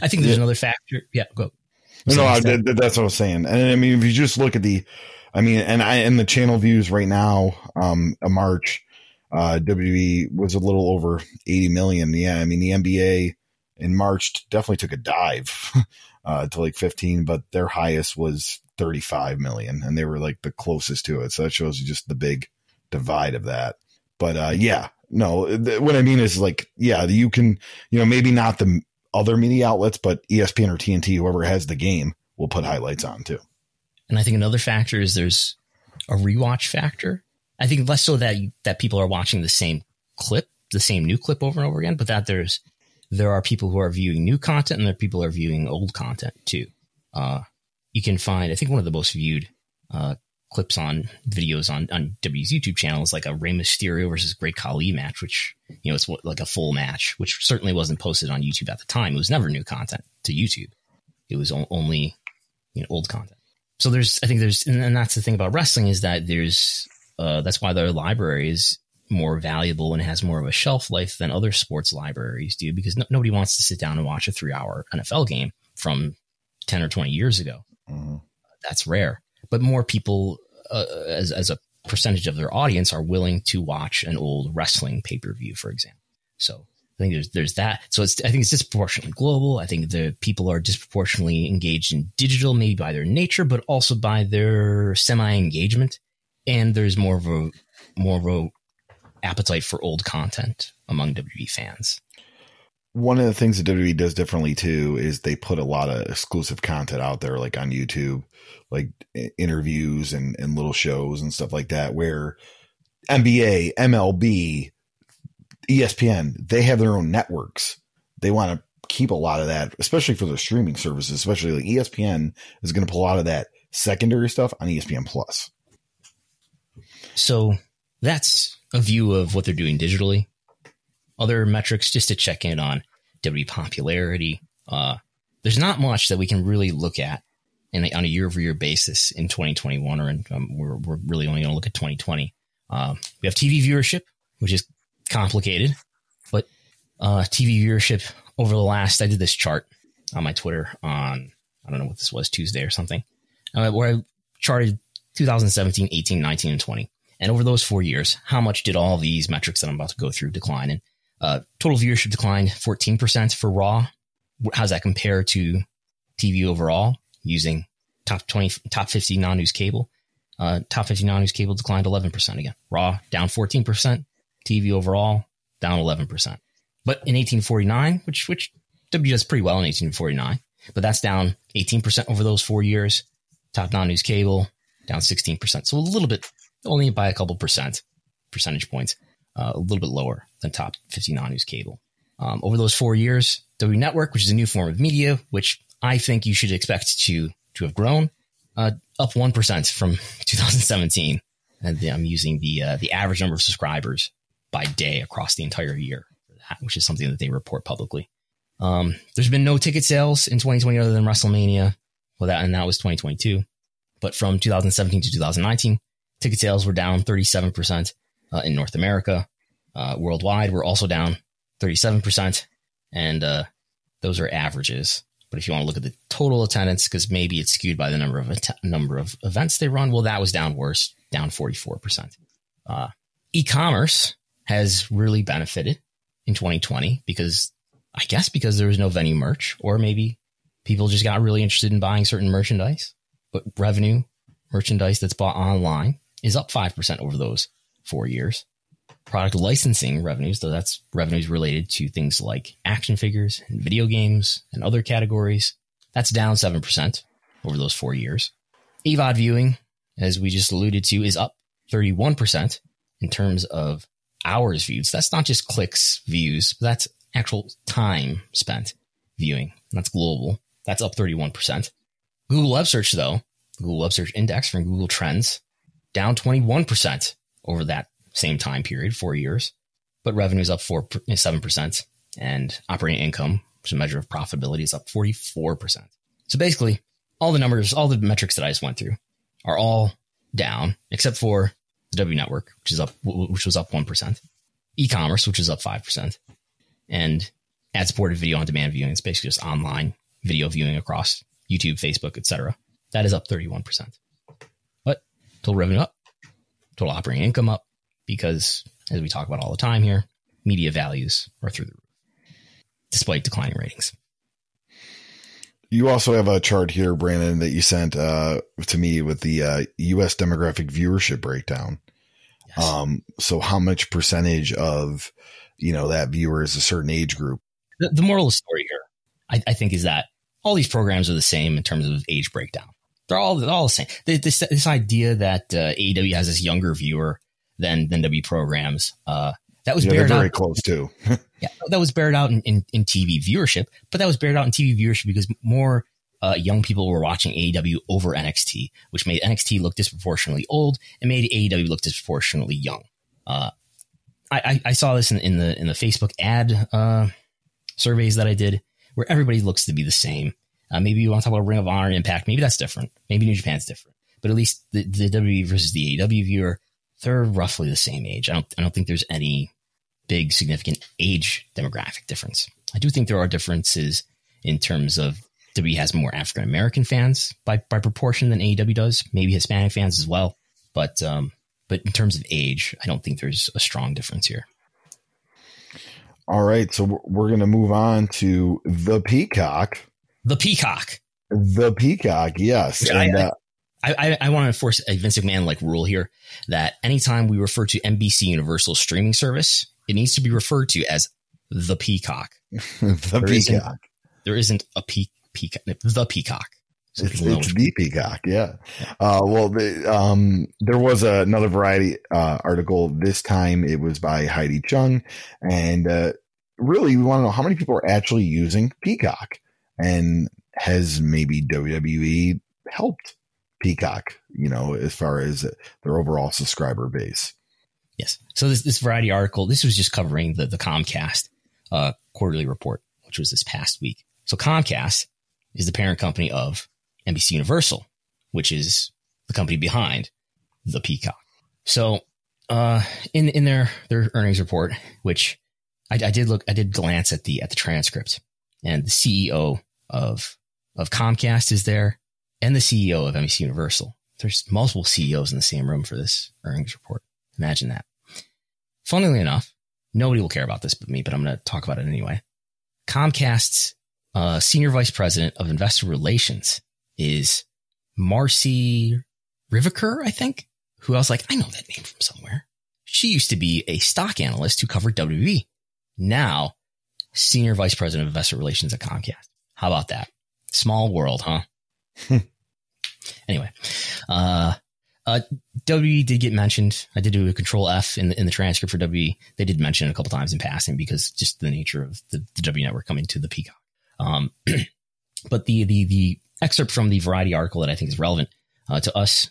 S2: I think there's yeah. another factor. Yeah, go.
S3: No, I, that, that's what I was saying. And I mean, if you just look at the, I mean, and I and the channel views right now, um, a March, uh, WWE was a little over 80 million. Yeah, I mean, the NBA in March definitely took a dive uh, to like 15, but their highest was 35 million, and they were like the closest to it. So that shows you just the big divide of that. But uh, yeah, no, th- what I mean is like, yeah, you can, you know, maybe not the other media outlets, but ESPN or TNT, whoever has the game, will put highlights on too.
S2: And I think another factor is there's a rewatch factor. I think less so that that people are watching the same clip, the same new clip over and over again, but that there's there are people who are viewing new content and there are people who are viewing old content too. Uh, you can find, I think one of the most viewed uh, clips on videos on on W's YouTube channel is like a Rey Mysterio versus Great Khali match, which you know it's like a full match, which certainly wasn't posted on YouTube at the time. It was never new content to YouTube. It was only you know old content. So there's, I think there's, and that's the thing about wrestling is that there's, uh, that's why their library is more valuable and has more of a shelf life than other sports libraries do because no, nobody wants to sit down and watch a three hour NFL game from 10 or 20 years ago. Mm-hmm. That's rare but more people uh, as, as a percentage of their audience are willing to watch an old wrestling pay per view, for example. So I think there's there's that. So it's I think it's disproportionately global. I think the people are disproportionately engaged in digital, maybe by their nature, but also by their semi engagement. And there's more of a more of a appetite for old content among WWE fans
S3: one of the things that WWE does differently too is they put a lot of exclusive content out there, like on YouTube, like interviews and, and little shows and stuff like that, where NBA, MLB, ESPN, they have their own networks. They want to keep a lot of that, especially for their streaming services, especially like ESPN is going to pull lot of that secondary stuff on ESPN Plus.
S2: So that's a view of what they're doing digitally other metrics just to check in on WWE popularity. Uh, there's not much that we can really look at in a, on a year over year basis in 2021, or in, um, we're, we're really only going to look at 2020. Um, we have TV viewership, which is complicated, but uh, TV viewership over the last, I did this chart on my Twitter on, I don't know what this was, Tuesday or something, uh, where I charted 2017, 18, 19, and 20. And over those four years, how much did all these metrics that I'm about to go through decline? And uh, total viewership declined 14% for Raw. How does that compare to TV overall using top 20, top 50 non news cable? Uh, top 50 non news cable declined 11% again. Raw down 14%. TV overall down 11%. But in 1849, which, which W does pretty well in 1849, but that's down 18% over those four years. Top non news cable down 16%. So a little bit, only by a couple percent, percentage points uh, a little bit lower than top 50 non-news cable. Um, over those four years, W Network, which is a new form of media, which I think you should expect to to have grown, uh, up one percent from 2017. And I'm using the uh, the average number of subscribers by day across the entire year, which is something that they report publicly. Um, there's been no ticket sales in 2020 other than WrestleMania. Well, that and that was 2022. But from 2017 to 2019, ticket sales were down 37 percent uh, in North America. Uh, worldwide, we're also down 37%. And uh, those are averages. But if you want to look at the total attendance, because maybe it's skewed by the number of att- number of events they run, well, that was down worse, down 44%. Uh, e-commerce has really benefited in 2020 because I guess because there was no venue merch, or maybe people just got really interested in buying certain merchandise. but revenue, merchandise that's bought online is up 5% over those four years. Product licensing revenues, though that's revenues related to things like action figures and video games and other categories, that's down 7% over those four years. AVOD viewing, as we just alluded to, is up 31% in terms of hours viewed. So that's not just clicks, views, but that's actual time spent viewing. That's global. That's up 31%. Google Web Search, though, Google Web Search Index from Google Trends, down 21% over that same time period, four years. But revenue is up 4, 7%, and operating income, which is a measure of profitability, is up 44%. So basically, all the numbers, all the metrics that I just went through are all down, except for the W network, which is up, which was up 1%, e-commerce, which is up 5%, and ad supported video on demand viewing. It's basically just online video viewing across YouTube, Facebook, etc. That is up 31%. But total revenue up, total operating income up, because as we talk about all the time here, media values are through the roof, despite declining ratings.
S3: You also have a chart here, Brandon, that you sent uh, to me with the uh, U.S. demographic viewership breakdown. Yes. Um, so how much percentage of you know that viewer is a certain age group?
S2: The, the moral of the story here, I, I, think, is that all these programs are the same in terms of age breakdown. They're all they're all the same. This this idea that uh, AEW has this younger viewer than than W programs. Uh, that was
S3: yeah, very
S2: out.
S3: close too.
S2: yeah, that was bared out in, in, in, TV viewership, but that was bared out in TV viewership because more uh, young people were watching AEW over NXT, which made NXT look disproportionately old and made AEW look disproportionately young. Uh, I, I, I, saw this in, in, the in the Facebook ad uh, surveys that I did, where everybody looks to be the same. Uh, maybe you want to talk about Ring of Honor Impact. Maybe that's different. Maybe New Japan's different. But at least the, the WWE versus the AEW viewer, they're roughly the same age. I don't I don't think there's any big significant age demographic difference. I do think there are differences in terms of WWE has more African American fans by by proportion than AEW does, maybe Hispanic fans as well. But um, but in terms of age, I don't think there's a strong difference here.
S3: All right, so we're going to move on to the Peacock.
S2: The Peacock.
S3: The Peacock, yes.
S2: and, I, uh, I, I, I want to enforce a Vince McMahon like rule here that anytime we refer to NBC Universal streaming service, it needs to be referred to as the Peacock.
S3: the there Peacock.
S2: Isn't, there isn't a peak, peacock. The Peacock.
S3: So it's, it's the Peacock, yeah. Uh, well, the, um, there was a, another variety uh, article. This time it was by Heidi Chung, and uh, really, we want to know how many people are actually using Peacock, and has maybe WWE helped Peacock, you know, as far as their overall subscriber base.
S2: Yes. So this this variety article, this was just covering the the Comcast uh, quarterly report, which was this past week. So Comcast is the parent company of NBC Universal, which is the company behind the Peacock. So uh, in in their their earnings report, which I, I did look, I did glance at the at the transcript, and the CEO of of Comcast is there, and the CEO of NBC Universal. There's multiple CEOs in the same room for this earnings report. Imagine that. Funnily enough, nobody will care about this but me, but I'm going to talk about it anyway. Comcast's uh, senior vice president of investor relations is Marci Ryvicker, I think. Who I was like, I know that name from somewhere. She used to be a stock analyst who covered WWE. Now, senior vice president of investor relations at Comcast. How about that? Small world, huh? anyway, uh, uh, WWE did get mentioned. I did do a control F in the, in the transcript for WWE. They did mention it a couple times in passing because just the nature of the, the W network coming to the Peacock. Um, but the, the, the excerpt from the variety article that I think is relevant, uh, to us,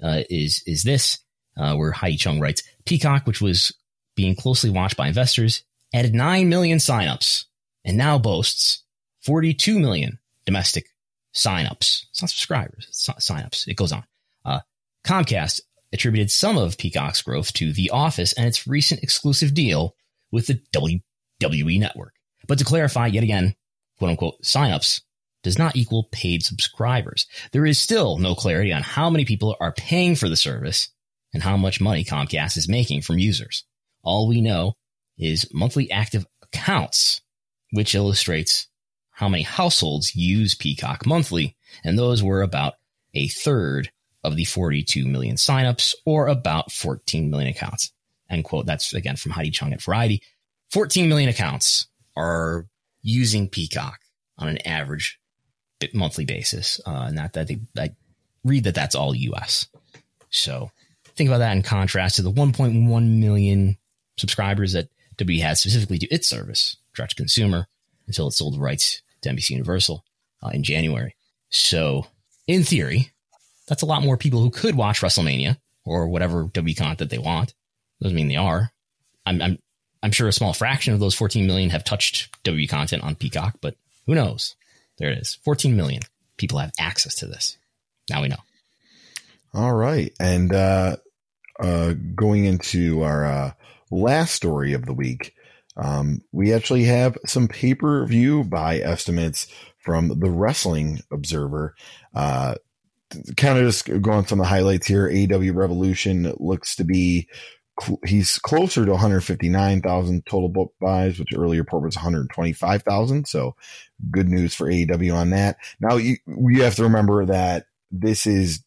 S2: uh, is, is this, uh, where Hai Chung writes Peacock, which was being closely watched by investors, added 9 million signups and now boasts 42 million domestic signups. It's not subscribers, it's not signups. It goes on. Uh, Comcast attributed some of Peacock's growth to The Office and its recent exclusive deal with the WWE network. But to clarify yet again, quote unquote, signups does not equal paid subscribers. There is still no clarity on how many people are paying for the service and how much money Comcast is making from users. All we know is monthly active accounts, which illustrates how many households use Peacock monthly, and those were about a third of the 42 million signups, or about 14 million accounts. End quote. That's again from Heidi Chung at Variety. 14 million accounts are using Peacock on an average monthly basis. Uh, and that, they, I read that that's all US. So think about that in contrast to the 1.1 million subscribers that W had specifically to its service, direct consumer, until it sold rights to NBC Universal uh, in January. So, in theory, that's a lot more people who could watch WrestleMania or whatever W content that they want. Doesn't mean they are. I'm, I'm, I'm sure a small fraction of those 14 million have touched W content on Peacock, but who knows? There it is. 14 million people have access to this. Now we know.
S3: All right. And, uh, uh, going into our, uh, last story of the week, um, we actually have some pay per view buy estimates from the Wrestling Observer. Uh, kind of just going some of the highlights here. AEW Revolution looks to be he's closer to 159,000 total book buys, which earlier report was 125,000. So good news for AEW on that. Now you, you have to remember that this is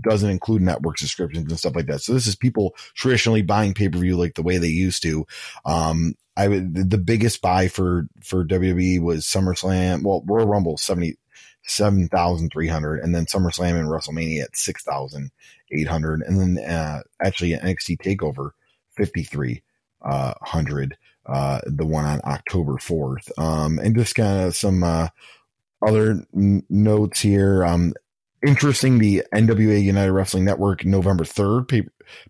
S3: doesn't include network subscriptions and stuff like that. So this is people traditionally buying pay per view like the way they used to. Um, I would, the biggest buy for, for WWE was SummerSlam. Well, Royal Rumble 77,300 and then SummerSlam and WrestleMania at 6,800. And then, uh, actually NXT takeover 5,300, uh, uh, the one on October 4th. Um, and just kind of some, uh, other n- notes here. Um, interesting. The NWA United Wrestling Network November 3rd pay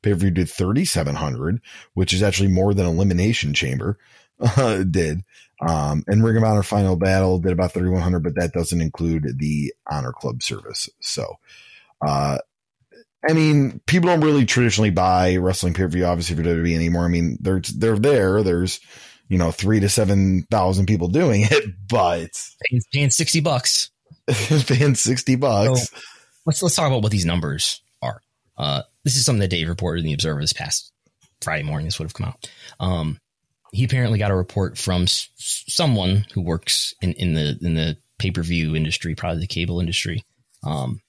S3: per view did 3,700, which is actually more than Elimination Chamber uh, did. Um, and Ring of Honor Final Battle did about 3,100, but that doesn't include the Honor Club service. So, uh, I mean, people don't really traditionally buy wrestling pay per view, obviously, for WWE anymore. I mean, they're, they're there. There's, you know, three to 7,000 people doing it, but
S2: paying, paying 60 bucks
S3: paying 60 bucks.
S2: So let's, let's talk about what these numbers are. Uh, this is something that Dave reported in the Observer this past Friday morning. This would have come out. Um, he apparently got a report from s- someone who works in, in the, in the pay per view industry, probably the cable industry. Um,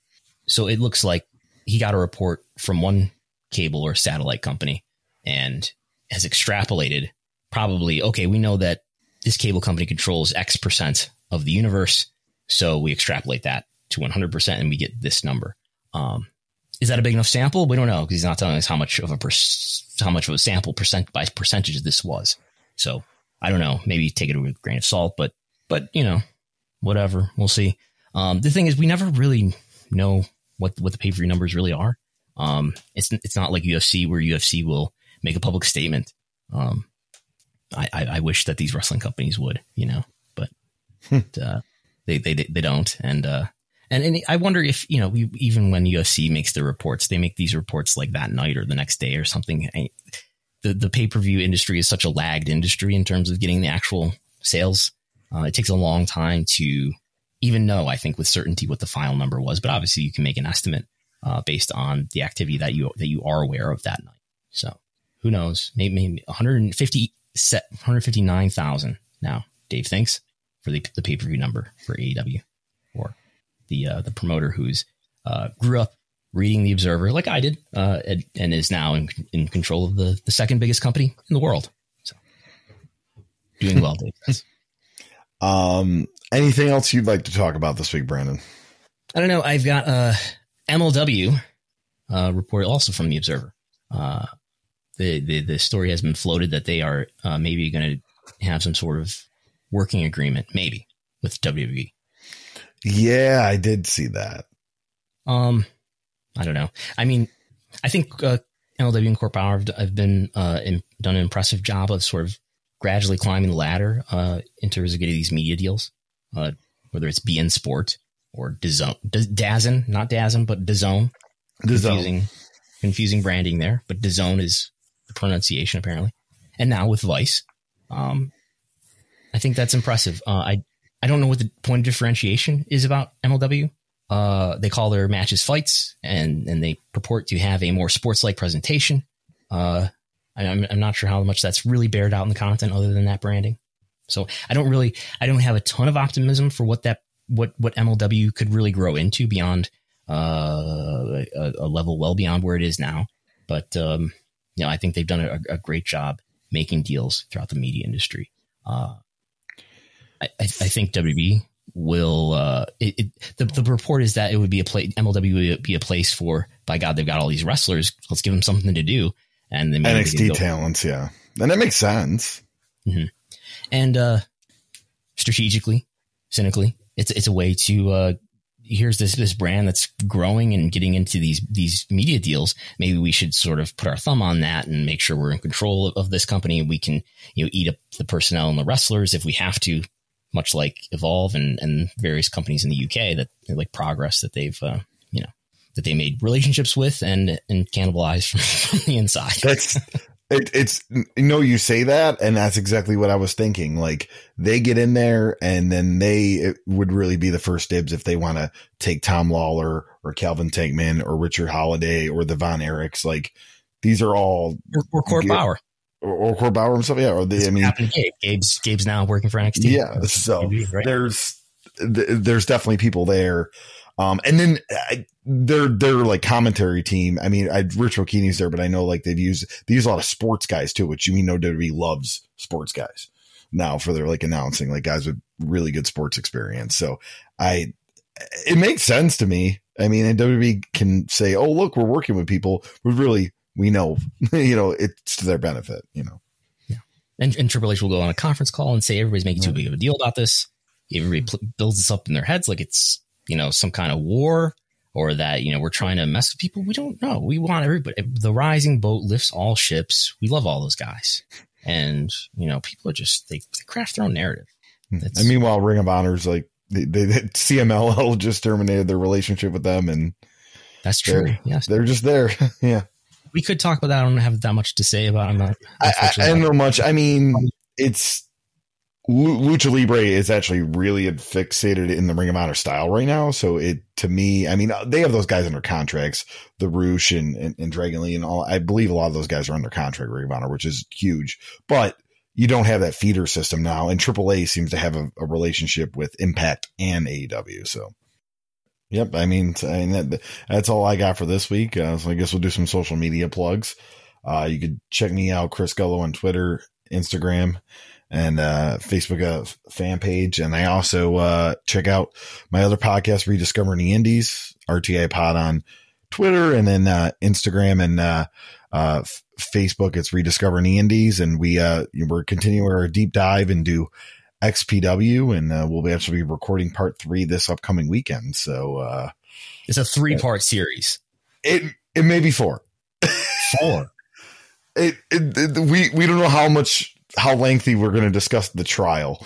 S2: so it looks like he got a report from one cable or satellite company and has extrapolated probably, okay, we know that this cable company controls X percent of the universe. So we extrapolate that to 100% and we get this number. Um, is that a big enough sample? We don't know because he's not telling us how much of a per- how much of a sample percent by percentage this was. So I don't know. Maybe take it with a grain of salt, but but you know, whatever. We'll see. Um, the thing is, we never really know what what the pay per view numbers really are. Um, it's it's not like UFC where UFC will make a public statement. Um, I, I, I wish that these wrestling companies would, you know, but uh, they, they, they don't. And, uh, and, and I wonder if, you know, we, even when UFC makes their reports, they make these reports like that night or the next day or something. I, the, the pay per view industry is such a lagged industry in terms of getting the actual sales. Uh, it takes a long time to even know, I think, with certainty what the final number was. But obviously, you can make an estimate uh, based on the activity that you that you are aware of that night. So who knows? Maybe, maybe 150 set 159,000 now. Dave thinks for the, the pay per view number for AEW or the uh, the promoter who's uh, grew up reading the Observer like I did uh, and, and, is now in, in control of the, the second biggest company in the world. So doing well, Dave.
S3: um, anything else you'd like to talk about this week, Brandon?
S2: I don't know. I've got uh, MLW uh, report also from the Observer. Uh, the, the the story has been floated that they are uh, maybe going to have some sort of working agreement, maybe with WWE.
S3: Yeah, I did see that.
S2: Um, I don't know. I mean, I think uh, MLW and Court Bauer have, have been uh, in, done an impressive job of sort of gradually climbing the ladder uh, in terms of getting these media deals, uh, whether it's beIN Sport or DAZN, DAZN, not DAZN, but DAZN. Confusing, confusing branding there, but DAZN is the pronunciation apparently. And now with Vice, um, I think that's impressive. Uh, I I don't know what the point of differentiation is about MLW. Uh, they call their matches fights, and and they purport to have a more sports like presentation. Uh, I'm I'm not sure how much that's really bared out in the content, other than that branding. So I don't really I don't have a ton of optimism for what that what what MLW could really grow into beyond uh, a, a, level well beyond where it is now. But um, you know, I think they've done a, a, great job making deals throughout the media industry. Uh, I, I, think WB will. Uh, it, it, the the report is that it would be a place. MLW would be a place for. By God, they've got all these wrestlers. Let's give them something to do. And then
S3: NXT talents, yeah, and that makes sense.
S2: Mm-hmm. And uh, strategically, cynically, it's it's a way to uh, here's this this brand that's growing and getting into these these media deals. Maybe we should sort of put our thumb on that and make sure we're in control of, of this company. And we can you know eat up the personnel and the wrestlers if we have to, much like Evolve and and various companies in the UK that like Progress that they've uh, you know that they made relationships with and and cannibalized from, from the inside.
S3: That's it, it's you know you say that, and that's exactly what I was thinking. Like they get in there, and then they would really be the first dibs if they want to take Tom Lawlor or Calvin Tankman or Richard Holliday or the Von Erichs. Like these are all
S2: or, or Court Bauer
S3: or, or Court Bauer himself. Yeah, or they. I mean,
S2: Gabe. Gabe's Gabe's now working for NXT.
S3: Yeah, so right? there's there's definitely people there um, and then I, their their like commentary team. I mean, I Rich Bocchini's there, but I know like they've used they use a lot of sports guys too, which you mean no WWE loves sports guys now for their like announcing, like guys with really good sports experience. So I it makes sense to me. I mean, and WWE can say, "Oh, look, we're working with people who really we know, you know, it's to their benefit." You know.
S2: Yeah, and, and Triple H will go on a conference call and say everybody's making too big of a deal about this. Everybody builds this up in their heads like it's you know, some kind of war or that, you know, we're trying to mess with people. We don't know. We want everybody. The rising boat lifts all ships. We love all those guys. And, you know, people are just, they, they craft their own narrative.
S3: It's, and meanwhile, Ring of Honor's like, they, they, CMLL just terminated their relationship with them. And
S2: that's true.
S3: They're,
S2: yes.
S3: They're just there. yeah.
S2: We could talk about that. I don't have that much to say about it.
S3: I, I, I don't know much. I mean, it's, Lucha Libre is actually really fixated in the Ring of Honor style right now. So it, to me, I mean, uh, they have those guys under contracts, the Rush and, and, and Dragon Lee and all. I believe a lot of those guys are under contract Ring of Honor, which is huge, but you don't have that feeder system now. And AAA seems to have a, a relationship with Impact and AEW. So, yep. I mean, I mean that, that's all I got for this week. Uh, so I guess we'll do some social media plugs. Uh, you could check me out, Chris Gullo on Twitter, Instagram and uh, Facebook uh, fan page. And I also uh, check out my other podcast, Rediscovering the Indies, RTI Pod on Twitter, and then uh, Instagram and uh, Facebook. It's Rediscovering the Indies, and we we're continuing our deep dive into XPW, and uh, we'll be actually be recording part three this upcoming weekend. So uh,
S2: it's a three part series.
S3: It it may be four.
S2: Four.
S3: it, it, it, we we don't know how much how lengthy we're going to discuss the trial.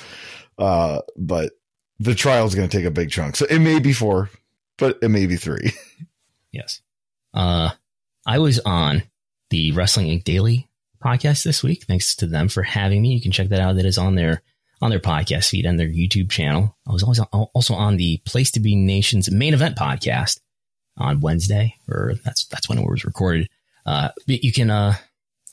S3: Uh, but the trial is going to take a big chunk. So it may be four, but it may be three.
S2: yes. Uh, I was on the Wrestling Inc. Daily podcast this week. Thanks to them for having me. You can check that out. That is on their on their podcast feed and their YouTube channel. I was also on the Place to Be Nation's main event podcast on Wednesday, or that's that's when it was recorded. Uh, you can uh,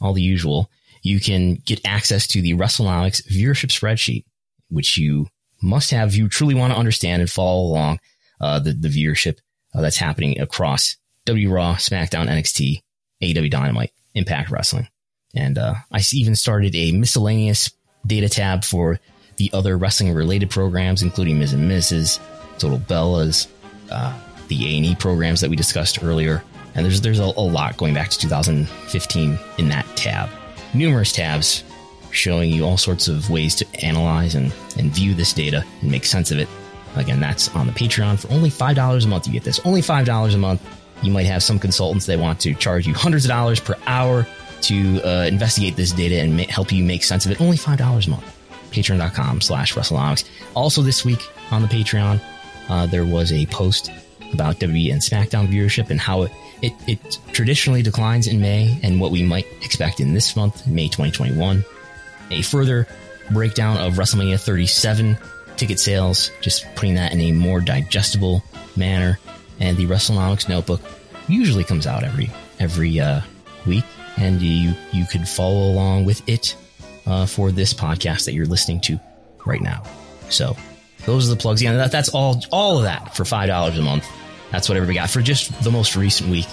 S2: all the usual you can get access to the WrestleNomics viewership spreadsheet, which you must have if you truly want to understand and follow along uh, the, the viewership uh, that's happening across W Raw, SmackDown, NXT, AEW Dynamite, Impact Wrestling. And uh, I even started a miscellaneous data tab for the other wrestling related programs, including Miz and Mrs., Total Bellas, uh, the A&E programs that we discussed earlier. And there's there's a, a lot going back to 2015 in that tab numerous tabs showing you all sorts of ways to analyze and, and view this data and make sense of it. Again, that's on the Patreon for only $5 a month. You get this only $5 a month. You might have some consultants that want to charge you hundreds of dollars per hour to uh, investigate this data and ma- help you make sense of it. Only $5 a month. Patreon.com slash WrestleNomics. Also this week on the Patreon, uh, there was a post about WWE and SmackDown viewership and how it it, it traditionally declines in May and what we might expect in this month, May 2021. A further breakdown of WrestleMania 37 ticket sales, just putting that in a more digestible manner. And the WrestleNomics notebook usually comes out every every uh, week, and you you could follow along with it uh, for this podcast that you're listening to right now. So those are the plugs. Yeah, that, that's all all of that for five dollars a month that's what everybody got for just the most recent week.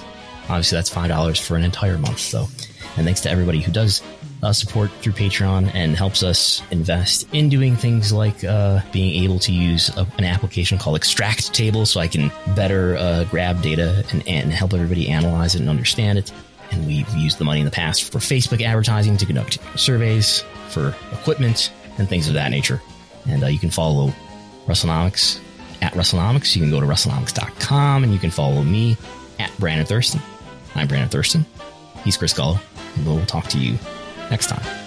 S2: Obviously, that's five dollars for an entire month. So, and thanks to everybody who does uh, support through Patreon and helps us invest in doing things like uh, being able to use a, an application called Extract Table, so I can better uh, grab data and, and help everybody analyze it and understand it. And we've used the money in the past for Facebook advertising to conduct surveys, for equipment, and things of that nature. And uh, you can follow WrestleNomics at WrestleNomics. You can go to WrestleNomics.com and you can follow me at Brandon Thurston. I'm Brandon Thurston. He's Chris Gullo. And we'll talk to you next time.